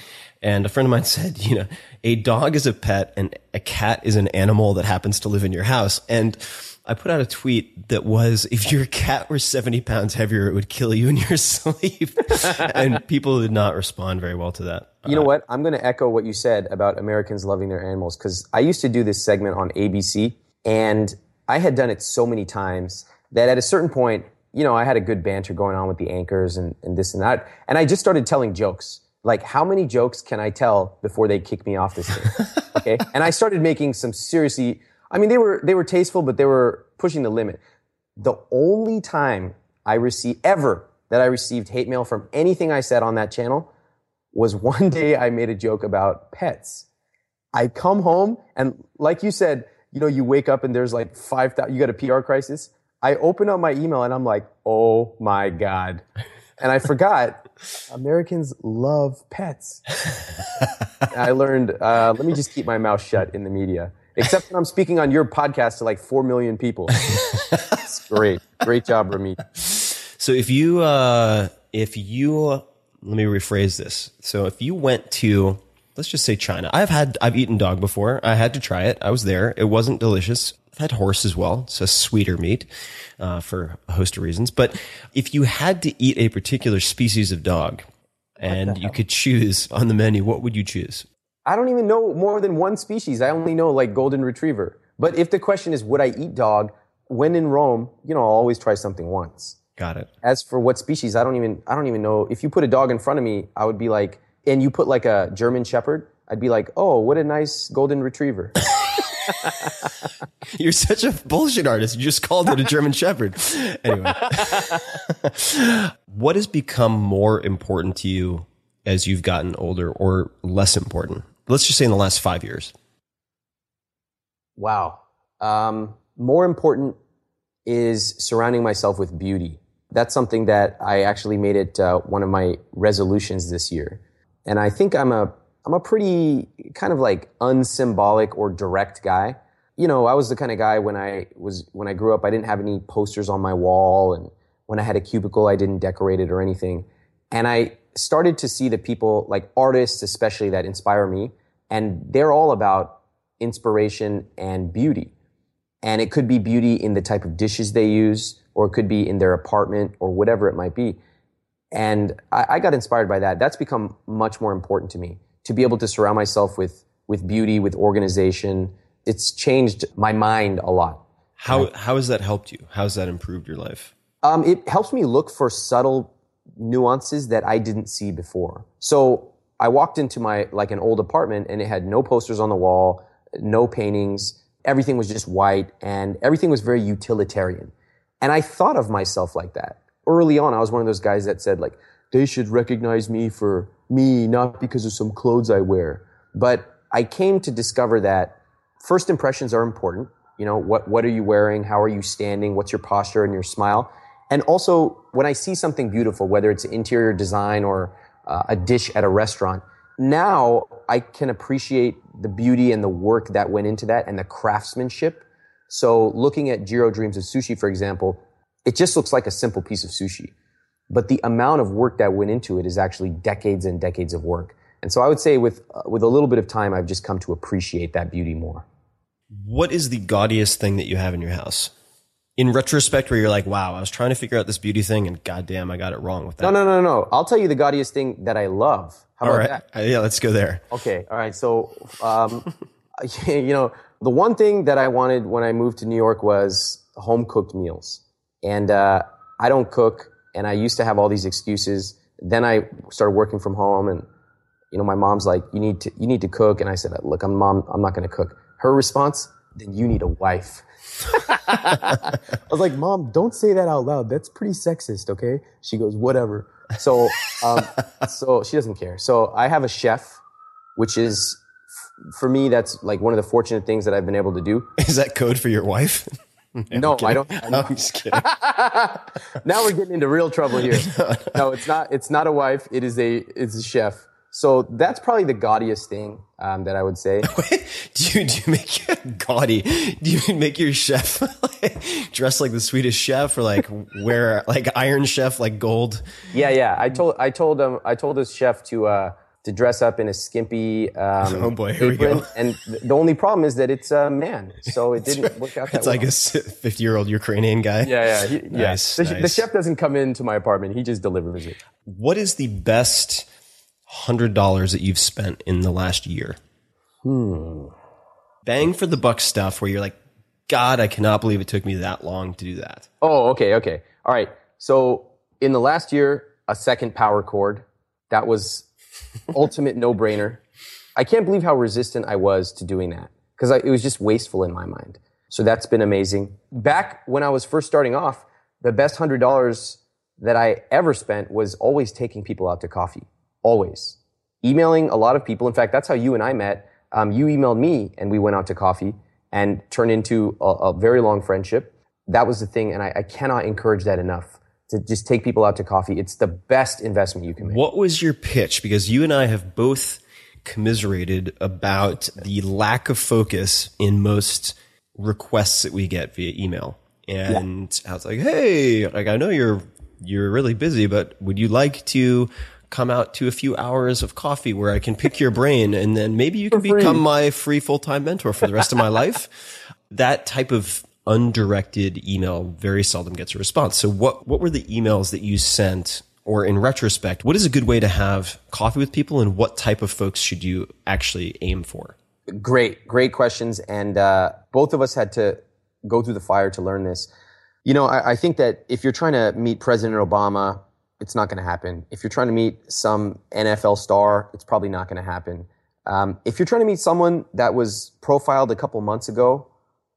Speaker 1: And a friend of mine (laughs) said, you know, a dog is a pet and a cat is an animal that happens to live in your house. And I put out a tweet that was, (laughs) if your cat were 70 pounds heavier, it would kill you in your (laughs) sleep. and people did not respond very well to that.
Speaker 6: You know what? I'm going to echo what you said about Americans loving their animals because I used to do this segment on ABC and I had done it so many times that at a certain point, you know, I had a good banter going on with the anchors and, and this and that. And I just started telling jokes. Like, how many jokes can I tell before they kick me off this (laughs) thing? Okay. and I started making some seriously, I mean, they were, they were tasteful, but they were pushing the limit. The only time I received ever that I received hate mail from anything I said on that channel was (laughs) one day I made a joke about pets. I come home and like you said, you know, you wake up and there's like 5,000, you got a PR crisis. I open up my email and I'm like, oh my God. And I forgot (laughs) Americans love pets. I learned, uh, let me just keep my mouth shut in the media, except when I'm speaking on your podcast to like 4 million people. Great. Great job, Ramit.
Speaker 1: So if you, uh, if you, let me rephrase this. So if you went to, let's just say China. I've had, I've eaten dog before. I had to try it. I was there. It wasn't delicious. I've had horse as well. It's a sweeter meat, uh, for a host of reasons. But if you had to eat a particular species of dog and you could choose on the menu, what would you choose?
Speaker 6: I don't even know more than one species. I only know like golden retriever. But if the question is, would I eat dog? When in Rome, you know, I'll always try something once.
Speaker 1: Got it.
Speaker 6: As for what species, I don't even, I don't even know. If you put a dog in front of me, I would be like, and you put like a German Shepherd, I'd be like, oh, what a nice golden retriever. (laughs)
Speaker 1: You're such a bullshit artist. You just called it a German Shepherd. Anyway, (laughs) what has become more important to you as you've gotten older or less important? Let's just say in the last five years.
Speaker 6: Wow. Um, more important is surrounding myself with beauty. That's something that I actually made it uh, one of my resolutions this year. And I think I'm a I'm a pretty kind of like unsymbolic or direct guy. You know, I was the kind of guy when I was when I grew up, I didn't have any posters on my wall, and when I had a cubicle, I didn't decorate it or anything. And I started to see the people, like artists especially, that inspire me, and they're all about inspiration and beauty. And it could be beauty in the type of dishes they use, or it could be in their apartment, or whatever it might be. And I, I got inspired by that. That's become much more important to me to be able to surround myself with with beauty, with organization. It's changed my mind a lot.
Speaker 1: How how has that helped you? How's that improved your life?
Speaker 6: Um, it helps me look for subtle nuances that I didn't see before. So I walked into my like an old apartment and it had no posters on the wall, no paintings. Everything was just white and everything was very utilitarian. And I thought of myself like that. Early on, I was one of those guys that said like, they should recognize me for me, not because of some clothes I wear. But I came to discover that first impressions are important. You know, what, what are you wearing? How are you standing? What's your posture and your smile? And also, when I see something beautiful, whether it's interior design or uh, a dish at a restaurant, now I can appreciate the beauty and the work that went into that and the craftsmanship. So looking at Jiro Dreams of Sushi, for example, it just looks like a simple piece of sushi. But the amount of work that went into it is actually decades and decades of work. And so I would say with, uh, with a little bit of time, I've just come to appreciate that beauty more.
Speaker 1: What is the gaudiest thing that you have in your house? In retrospect, where you're like, wow, I was trying to figure out this beauty thing and goddamn, I got it wrong with that.
Speaker 6: No, no, no, no. I'll tell you the gaudiest thing that I love. How
Speaker 1: All
Speaker 6: about
Speaker 1: right.
Speaker 6: that?
Speaker 1: Uh, yeah, let's go there.
Speaker 6: Okay. All right. So, um, (laughs) you know, the one thing that I wanted when I moved to New York was home cooked meals. And, uh, I don't cook and I used to have all these excuses. Then I started working from home and, you know, my mom's like, you need to, you need to cook. And I said, look, I'm mom, I'm not going to cook. Her response, then you need a wife. (laughs) I was like, Mom, don't say that out loud. That's pretty sexist, okay? She goes, whatever. So, um, (laughs) so she doesn't care. So I have a chef, which is, for me, that's like one of the fortunate things that I've been able to do.
Speaker 1: Is that code for your wife? (laughs) (laughs)
Speaker 6: No, I don't. I (laughs)
Speaker 1: No, I'm just kidding. (laughs)
Speaker 6: now we're getting into real trouble here. No, it's not. It's not a wife. It is a. It's a chef. So that's probably the gaudiest thing um, that I would say.
Speaker 1: do you do you make your gaudy? Do you make your chef like, dress like the Swedish chef or like wear like Iron Chef like gold?
Speaker 6: Yeah, yeah. I told I told him I told this chef to uh, to dress up in a skimpy um, (laughs)
Speaker 1: Oh, boy, here we go.
Speaker 6: and the only problem is that it's a man, so it didn't work out that
Speaker 1: It's like a fifty year old Ukrainian guy.
Speaker 6: yeah, yeah, he, yeah.
Speaker 1: Nice,
Speaker 6: The, sh- the chef doesn't come into my apartment; he just delivers it.
Speaker 1: What is the best hundred dollars that you've spent in the last year? Hmm. Bang for the buck stuff where you're like, God, I cannot believe it took me that long to do that.
Speaker 6: Oh, okay, okay, all right. So in the last year, a second power cord. That was ultimate no brainer. I can't believe how resistant I was to doing that because it was just wasteful in my mind. So that's been amazing. Back when I was first starting off, the best hundred dollars that I ever spent was always taking people out to coffee. Always. Emailing a lot of people. In fact, that's how you and I met. Um, you emailed me and we went out to coffee and turned into a, a very long friendship. That was the thing. And I, I cannot encourage that enough to just take people out to coffee. It's the best investment you can make.
Speaker 1: What was your pitch? Because you and I have both commiserated about the lack of focus in most requests that we get via email. And I was like, "Hey, like I know you're you're really busy, but would you like to come out to a few hours of coffee where I can pick your brain and then maybe you can become my free full-time mentor for the rest of my life?" (laughs) That type of undirected email very seldom gets a response. So what what were the emails that you sent or in retrospect, what is a good way to have coffee with people and what type of folks should you actually aim for?
Speaker 6: Great, great questions. And uh, both of us had to go through the fire to learn this. You know, I, I think that if you're trying to meet President Obama, it's not going to happen. If you're trying to meet some NFL star, it's probably not going to happen. Um, if you're trying to meet someone that was profiled a couple months ago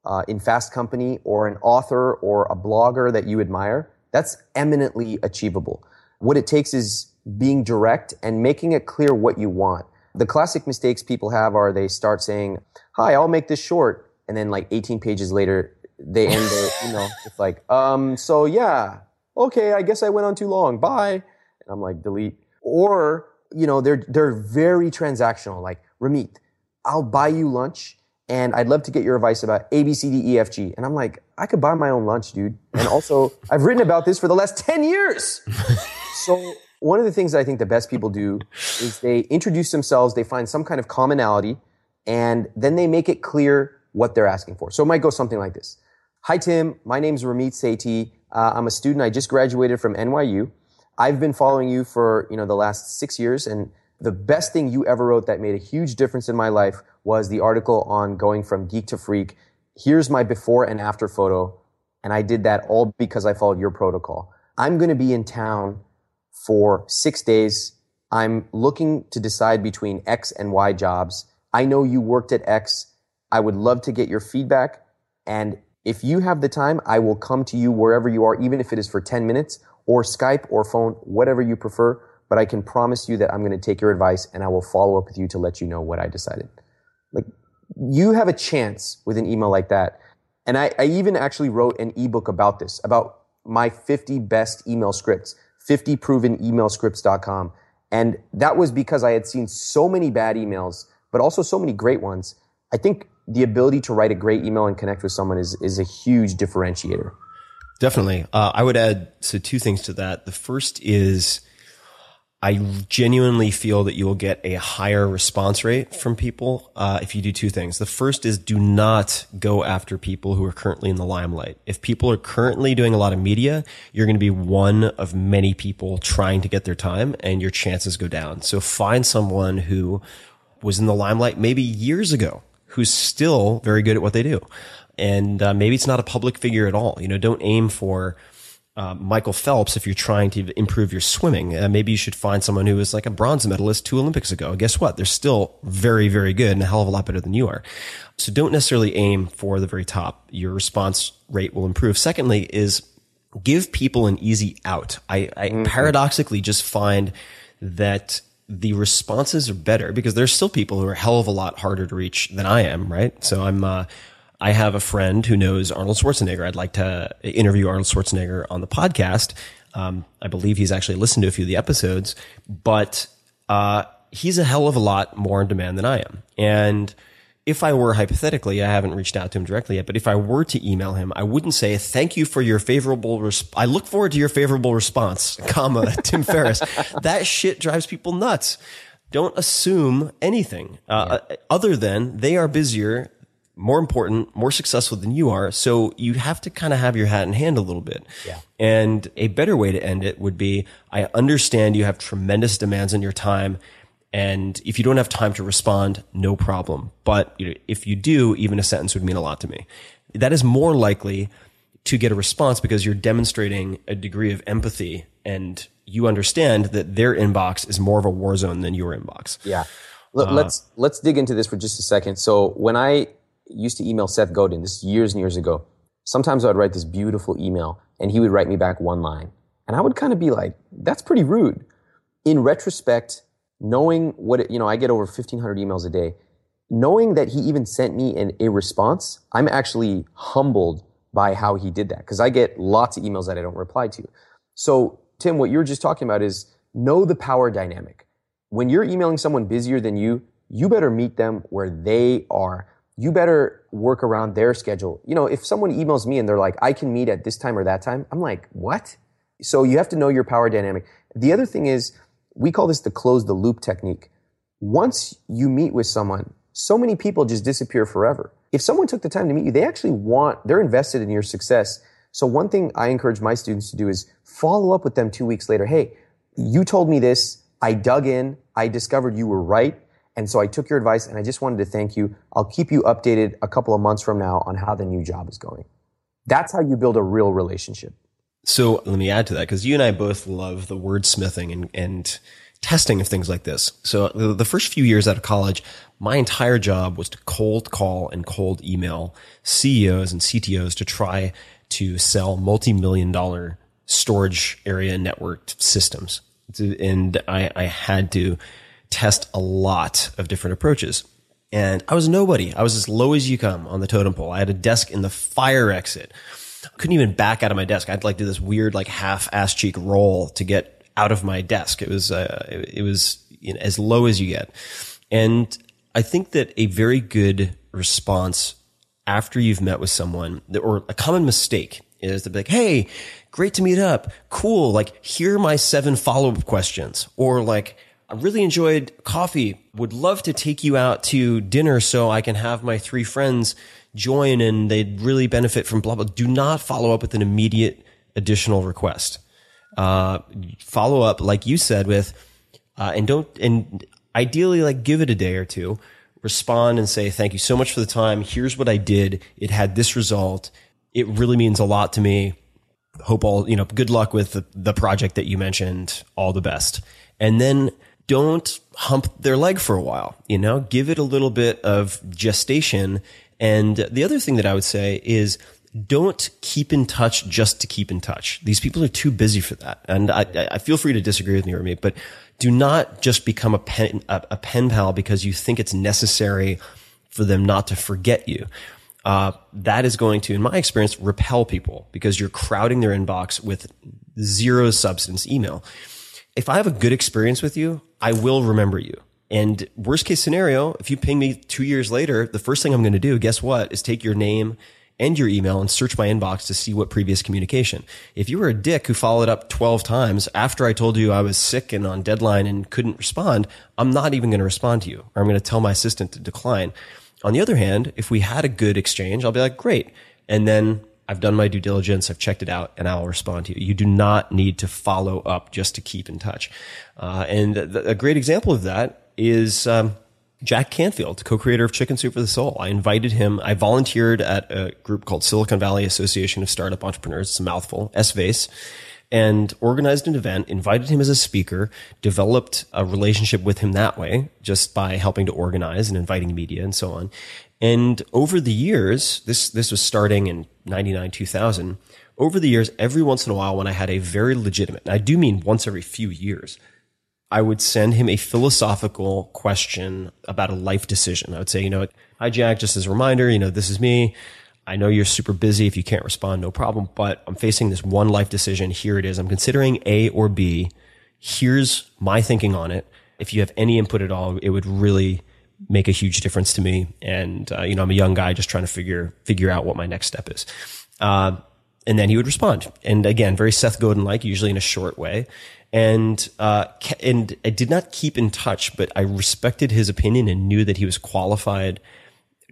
Speaker 6: uh, in Fast Company or an author or a blogger that you admire, that's eminently achievable. What it takes is being direct and making it clear what you want. The classic mistakes people have are they start saying, Hi, I'll make this short. And then like 18 pages later, they end their (laughs) email with like, um, so yeah, okay, I guess I went on too long. Bye. And I'm like, delete. Or, you know, they're, they're very transactional. Like, Ramit, I'll buy you lunch and I'd love to get your advice about A, B, C, D, E, F, G. And I'm like, I could buy my own lunch, dude. And also, (laughs) I've written about this for the last 10 years. so one of the things I think the best people do is they introduce themselves, they find some kind of commonality, and then they make it clear what they're asking for. So it might go something like this. Hi, Tim. My name's Ramit Sethi. Uh, I'm a student. I just graduated from NYU. I've been following you for, you know, the last six years. And the best thing you ever wrote that made a huge difference in my life was the article on going from geek to freak. Here's my before and after photo. And I did that all because I followed your protocol. I'm going to be in town for six days. I'm looking to decide between X and Y jobs. I know you worked at X. I would love to get your feedback. And if you have the time, I will come to you wherever you are, even if it is for 10 minutes or Skype or phone, whatever you prefer. But I can promise you that I'm going to take your advice and I will follow up with you to let you know what I decided. Like you have a chance with an email like that. And I, I even actually wrote an ebook about this, about my 50 best email scripts, 50provenemailscripts.com. And that was because I had seen so many bad emails, but also so many great ones. I think the ability to write a great email and connect with someone is, is a huge differentiator.
Speaker 1: Definitely. Uh, I would add so two things to that. The first is I genuinely feel that you will get a higher response rate from people uh, if you do two things. The first is do not go after people who are currently in the limelight. If people are currently doing a lot of media, you're going to be one of many people trying to get their time, and your chances go down. So find someone who was in the limelight maybe years ago who's still very good at what they do. And uh, maybe it's not a public figure at all. You know, don't aim for uh, Michael Phelps if you're trying to improve your swimming. Uh, maybe you should find someone who was like a bronze medalist two Olympics ago. Guess what? They're still very, very good and a hell of a lot better than you are. So don't necessarily aim for the very top. Your response rate will improve. Secondly is give people an easy out. I, I mm-hmm. paradoxically just find that the responses are better because there's still people who are a hell of a lot harder to reach than I am, right? So I'm, uh, I have a friend who knows Arnold Schwarzenegger. I'd like to interview Arnold Schwarzenegger on the podcast. Um, I believe he's actually listened to a few of the episodes, but uh, he's a hell of a lot more in demand than I am. And if I were hypothetically, I haven't reached out to him directly yet, but if I were to email him, I wouldn't say thank you for your favorable. Resp- I look forward to your favorable response, (laughs) comma Tim Ferriss. that shit drives people nuts. Don't assume anything uh, yeah. other than they are busier more important, more successful than you are. So you have to kind of have your hat in hand a little bit.
Speaker 6: Yeah.
Speaker 1: And a better way to end it would be, I understand you have tremendous demands on your time. And if you don't have time to respond, no problem. But you know, if you do, even a sentence would mean a lot to me. That is more likely to get a response because you're demonstrating a degree of empathy and you understand that their inbox is more of a war zone than your inbox.
Speaker 6: Yeah. Uh, let's let's dig into this for just a second. So when I used to email Seth Godin, this years and years ago. Sometimes I would write this beautiful email and he would write me back one line. And I would kind of be like, that's pretty rude. In retrospect, knowing what, it, you know, I get over 1500 emails a day. Knowing that he even sent me an, a response, I'm actually humbled by how he did that because I get lots of emails that I don't reply to. So, Tim, what you were just talking about is know the power dynamic. When you're emailing someone busier than you, you better meet them where they are you better work around their schedule. You know, if someone emails me and they're like, I can meet at this time or that time, I'm like, what? So you have to know your power dynamic. The other thing is, we call this the close the loop technique. Once you meet with someone, so many people just disappear forever. If someone took the time to meet you, they actually want, they're invested in your success. So one thing I encourage my students to do is follow up with them two weeks later. Hey, you told me this. I dug in. I discovered you were right. And so I took your advice and I just wanted to thank you. I'll keep you updated a couple of months from now on how the new job is going. That's how you build a real relationship.
Speaker 1: So let me add to that because you and I both love the wordsmithing and, and testing of things like this. So the, first few years out of college, my entire job was to cold call and cold email CEOs and CTOs to try to sell multi-million dollar storage area networked systems. And I, I had to test a lot of different approaches. And I was nobody. I was as low as you come on the totem pole. I had a desk in the fire exit. I couldn't even back out of my desk. I'd like do this weird, like half ass cheek roll to get out of my desk. It was, uh, it, it, was you know, as low as you get. And I think that a very good response after you've met with someone or a common mistake is to be like, Hey, great to meet up. Cool. Like, here are my seven follow up questions or like, I really enjoyed coffee. Would love to take you out to dinner so I can have my three friends join and they'd really benefit from blah, blah. Do not follow up with an immediate additional request. Uh, follow up, like you said, with, uh, and don't, and ideally, like give it a day or two, respond and say, thank you so much for the time. Here's what I did. It had this result. It really means a lot to me. Hope all, you know, good luck with the, the project that you mentioned. All the best. And then don't hump their leg for a while, you know, give it a little bit of gestation. And the other thing that I would say is don't keep in touch just to keep in touch. These people are too busy for that. And I, I feel free to disagree with me or me, but do not just become a pen, a, a pen pal because you think it's necessary for them not to forget you. Uh, that is going to, in my experience, repel people because you're crowding their inbox with zero substance email if I have a good experience with you, I will remember you. And worst case scenario, if you ping me two years later, the first thing I'm going to do, guess what, is take your name and your email and search my inbox to see what previous communication. If you were a dick who followed up 12 times after I told you I was sick and on deadline and couldn't respond, I'm not even going to respond to you or I'm going to tell my assistant to decline. On the other hand, if we had a good exchange, I'll be like, great. And then I've done my due diligence. I've checked it out and I'll respond to you. You do not need to follow up just to keep in touch. Uh, and th- a great example of that is, um, Jack Canfield, co-creator of Chicken Soup for the Soul. I invited him. I volunteered at a group called Silicon Valley Association of Startup Entrepreneurs. It's a mouthful, SVASE, and organized an event, invited him as a speaker, developed a relationship with him that way, just by helping to organize and inviting media and so on. And over the years, this, this was starting in 99, 2000. Over the years, every once in a while, when I had a very legitimate, and I do mean once every few years, I would send him a philosophical question about a life decision. I would say, you know, hi Jack, just as a reminder, you know, this is me. I know you're super busy. If you can't respond, no problem, but I'm facing this one life decision. Here it is. I'm considering A or B. Here's my thinking on it. If you have any input at all, it would really make a huge difference to me. And, uh, you know, I'm a young guy just trying to figure, figure out what my next step is. Uh, and then he would respond. And again, very Seth Godin like, usually in a short way and uh, and I did not keep in touch, but I respected his opinion and knew that he was qualified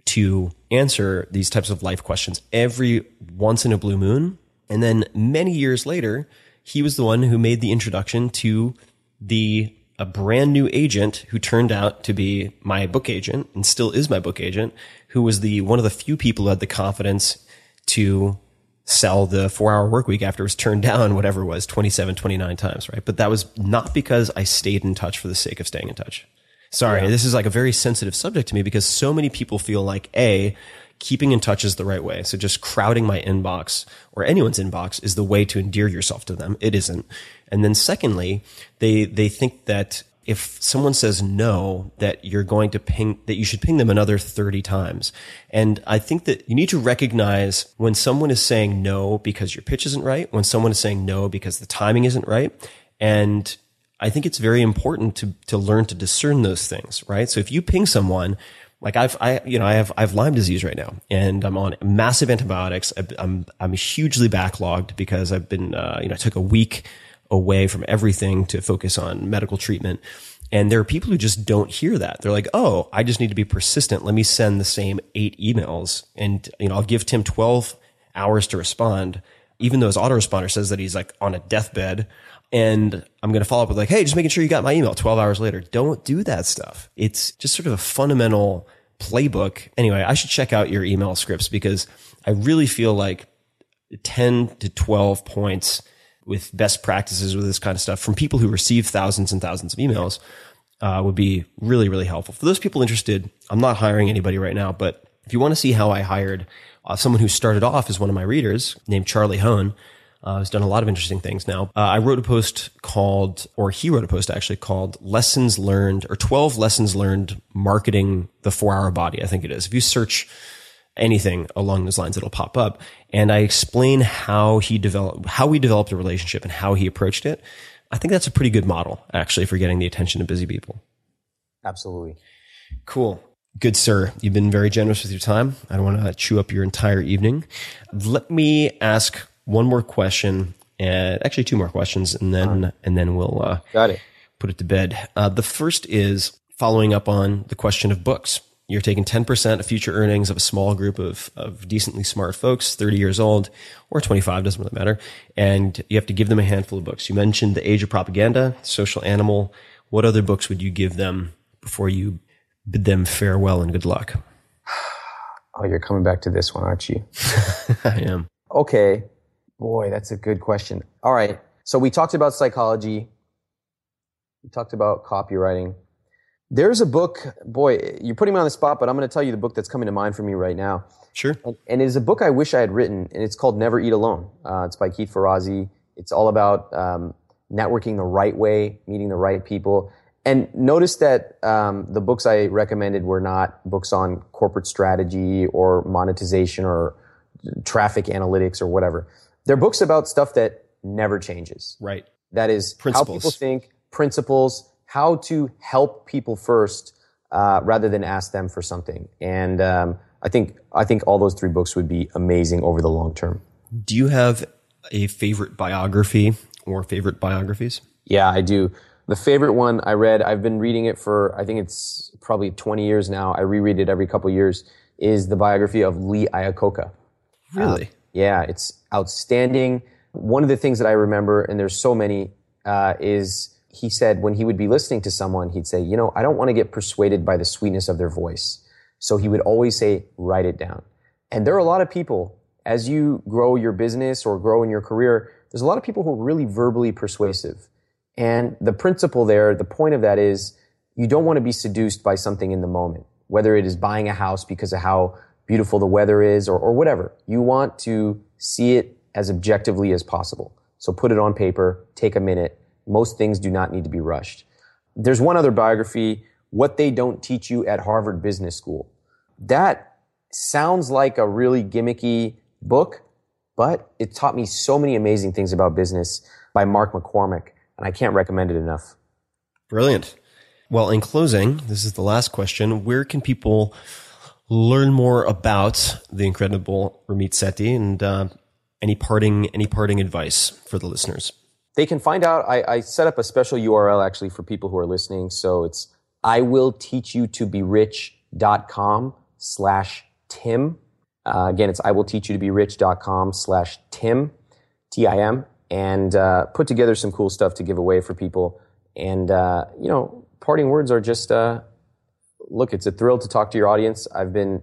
Speaker 1: to answer these types of life questions every once in a blue moon. And then many years later, he was the one who made the introduction to the a brand new agent who turned out to be my book agent and still is my book agent, who was the one of the few people who had the confidence to sell the four hour work week after it was turned down, whatever it was, 27, 29 times, right? But that was not because I stayed in touch for the sake of staying in touch. Sorry, yeah. this is like a very sensitive subject to me because so many people feel like A, keeping in touch is the right way. So just crowding my inbox or anyone's inbox is the way to endear yourself to them. It isn't. And then secondly, they, they think that if someone says no, that you're going to ping, that you should ping them another 30 times. And I think that you need to recognize when someone is saying no because your pitch isn't right, when someone is saying no because the timing isn't right. And I think it's very important to, to learn to discern those things, right? So if you ping someone, like I've, I, you know, I have, I have Lyme disease right now and I'm on massive antibiotics. I'm, I'm hugely backlogged because I've been, uh, you know, I took a week away from everything to focus on medical treatment. And there are people who just don't hear that. They're like, oh, I just need to be persistent. Let me send the same eight emails and, you know, I'll give Tim 12 hours to respond, even though his autoresponder says that he's like on a deathbed. And I'm going to follow up with like, hey, just making sure you got my email 12 hours later. Don't do that stuff. It's just sort of a fundamental playbook. Anyway, I should check out your email scripts because I really feel like 10 to 12 points with best practices with this kind of stuff from people who receive thousands and thousands of emails uh, would be really, really helpful. For those people interested, I'm not hiring anybody right now, but if you want to see how I hired uh, someone who started off as one of my readers named Charlie Hoehn, uh, has done a lot of interesting things now. Uh, I wrote a post called, or he wrote a post actually called Lessons Learned, or 12 Lessons Learned Marketing the Four Hour Body, I think it is. If you search anything along those lines, it'll pop up. And I explain how he developed, how we developed a relationship and how he approached it. I think that's a pretty good model, actually, for getting the attention of busy people.
Speaker 6: Absolutely.
Speaker 1: Cool. Good, sir. You've been very generous with your time. I don't want to chew up your entire evening. Let me ask one more question, and actually two more questions, and then and then we'll uh,
Speaker 6: got it.
Speaker 1: Put it to bed. Uh, the first is following up on the question of books. You're taking 10% of future earnings of a small group of, of decently smart folks, 30 years old or 25, doesn't really matter. And you have to give them a handful of books. You mentioned The Age of Propaganda, Social Animal. What other books would you give them before you bid them farewell and good luck? (sighs)
Speaker 6: Oh, you're coming back to this one, aren't you? (laughs)
Speaker 1: I am.
Speaker 6: Okay. Boy, that's a good question. All right. So we talked about psychology. We talked about copywriting. There's a book, boy, you're putting me on the spot, but I'm going to tell you the book that's coming to mind for me right now.
Speaker 1: Sure.
Speaker 6: And, and it is a book I wish I had written, and it's called Never Eat Alone. Uh, it's by Keith Ferrazzi. It's all about um, networking the right way, meeting the right people. And notice that um, the books I recommended were not books on corporate strategy or monetization or traffic analytics or whatever. They're books about stuff that never changes.
Speaker 1: Right.
Speaker 6: That is how people think, principles, how to help people first uh, rather than ask them for something. And um, I think I think all those three books would be amazing over the long term.
Speaker 1: Do you have a favorite biography or favorite biographies?
Speaker 6: Yeah, I do. The favorite one I read, I've been reading it for I think it's probably 20 years now. I reread it every couple years. Is the biography of Lee Iacocca.
Speaker 1: Really?
Speaker 6: Uh, yeah, it's outstanding. One of the things that I remember, and there's so many, uh, is he said when he would be listening to someone, he'd say, you know, I don't want to get persuaded by the sweetness of their voice. So he would always say, write it down. And there are a lot of people, as you grow your business or grow in your career, there's a lot of people who are really verbally persuasive. And the principle there, the point of that is you don't want to be seduced by something in the moment, whether it is buying a house because of how beautiful the weather is or, or whatever. You want to see it as objectively as possible. So put it on paper, take a minute. Most things do not need to be rushed. There's one other biography, What They Don't Teach You at Harvard Business School. That sounds like a really gimmicky book, but it taught me so many amazing things about business by Mark McCormack, and I can't recommend it enough.
Speaker 1: Brilliant. Well, in closing, this is the last question. Where can people learn more about the incredible Ramit Sethi and uh, any parting any parting advice for the listeners?
Speaker 6: They can find out. I, I set up a special URL actually for people who are listening. So it's I will teach you to be rich.com slash Tim. Uh, again, it's I will teach you to be rich.com slash Tim, T I M, and uh, put together some cool stuff to give away for people. And, uh, you know, parting words are just, uh, look, it's a thrill to talk to your audience. I've been,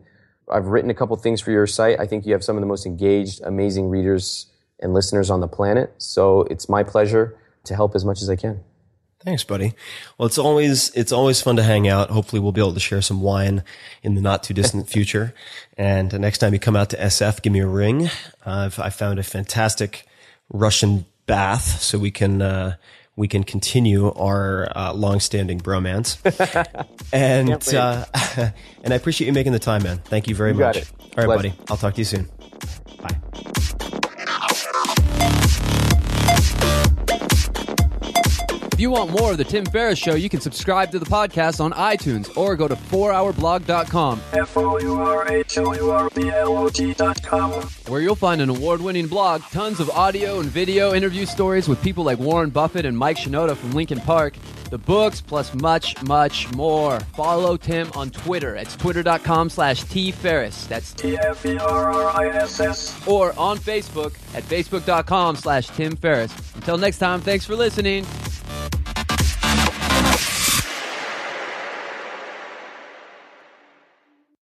Speaker 6: I've written a couple things for your site. I think you have some of the most engaged, amazing readers and listeners on the planet. So it's my pleasure to help as much as I can.
Speaker 1: Thanks, buddy. Well, it's always it's always fun to hang out. Hopefully, we'll be able to share some wine in the not too distant (laughs) future. And the next time you come out to SF, give me a ring. Uh, I found a fantastic Russian bath, so we can uh, we can continue our uh, long-standing bromance. (laughs) and uh, (laughs) and I appreciate you making the time, man. Thank you very
Speaker 6: You
Speaker 1: much. All right, buddy. I'll talk to you soon. Bye.
Speaker 7: You want more of the Tim Ferriss Show, you can subscribe to the podcast on iTunes or go to 4hourblog.com, where you'll find an award-winning blog, tons of audio and video interview stories with people like Warren Buffett and Mike Shinoda from Linkin Park, the books, plus much, much more. Follow Tim on Twitter. It's twitter.com slash tferriss. That's T-F-E-R-R-I-S-S. Or on Facebook at facebook.com slash Tim Ferriss. Until next time, thanks for listening.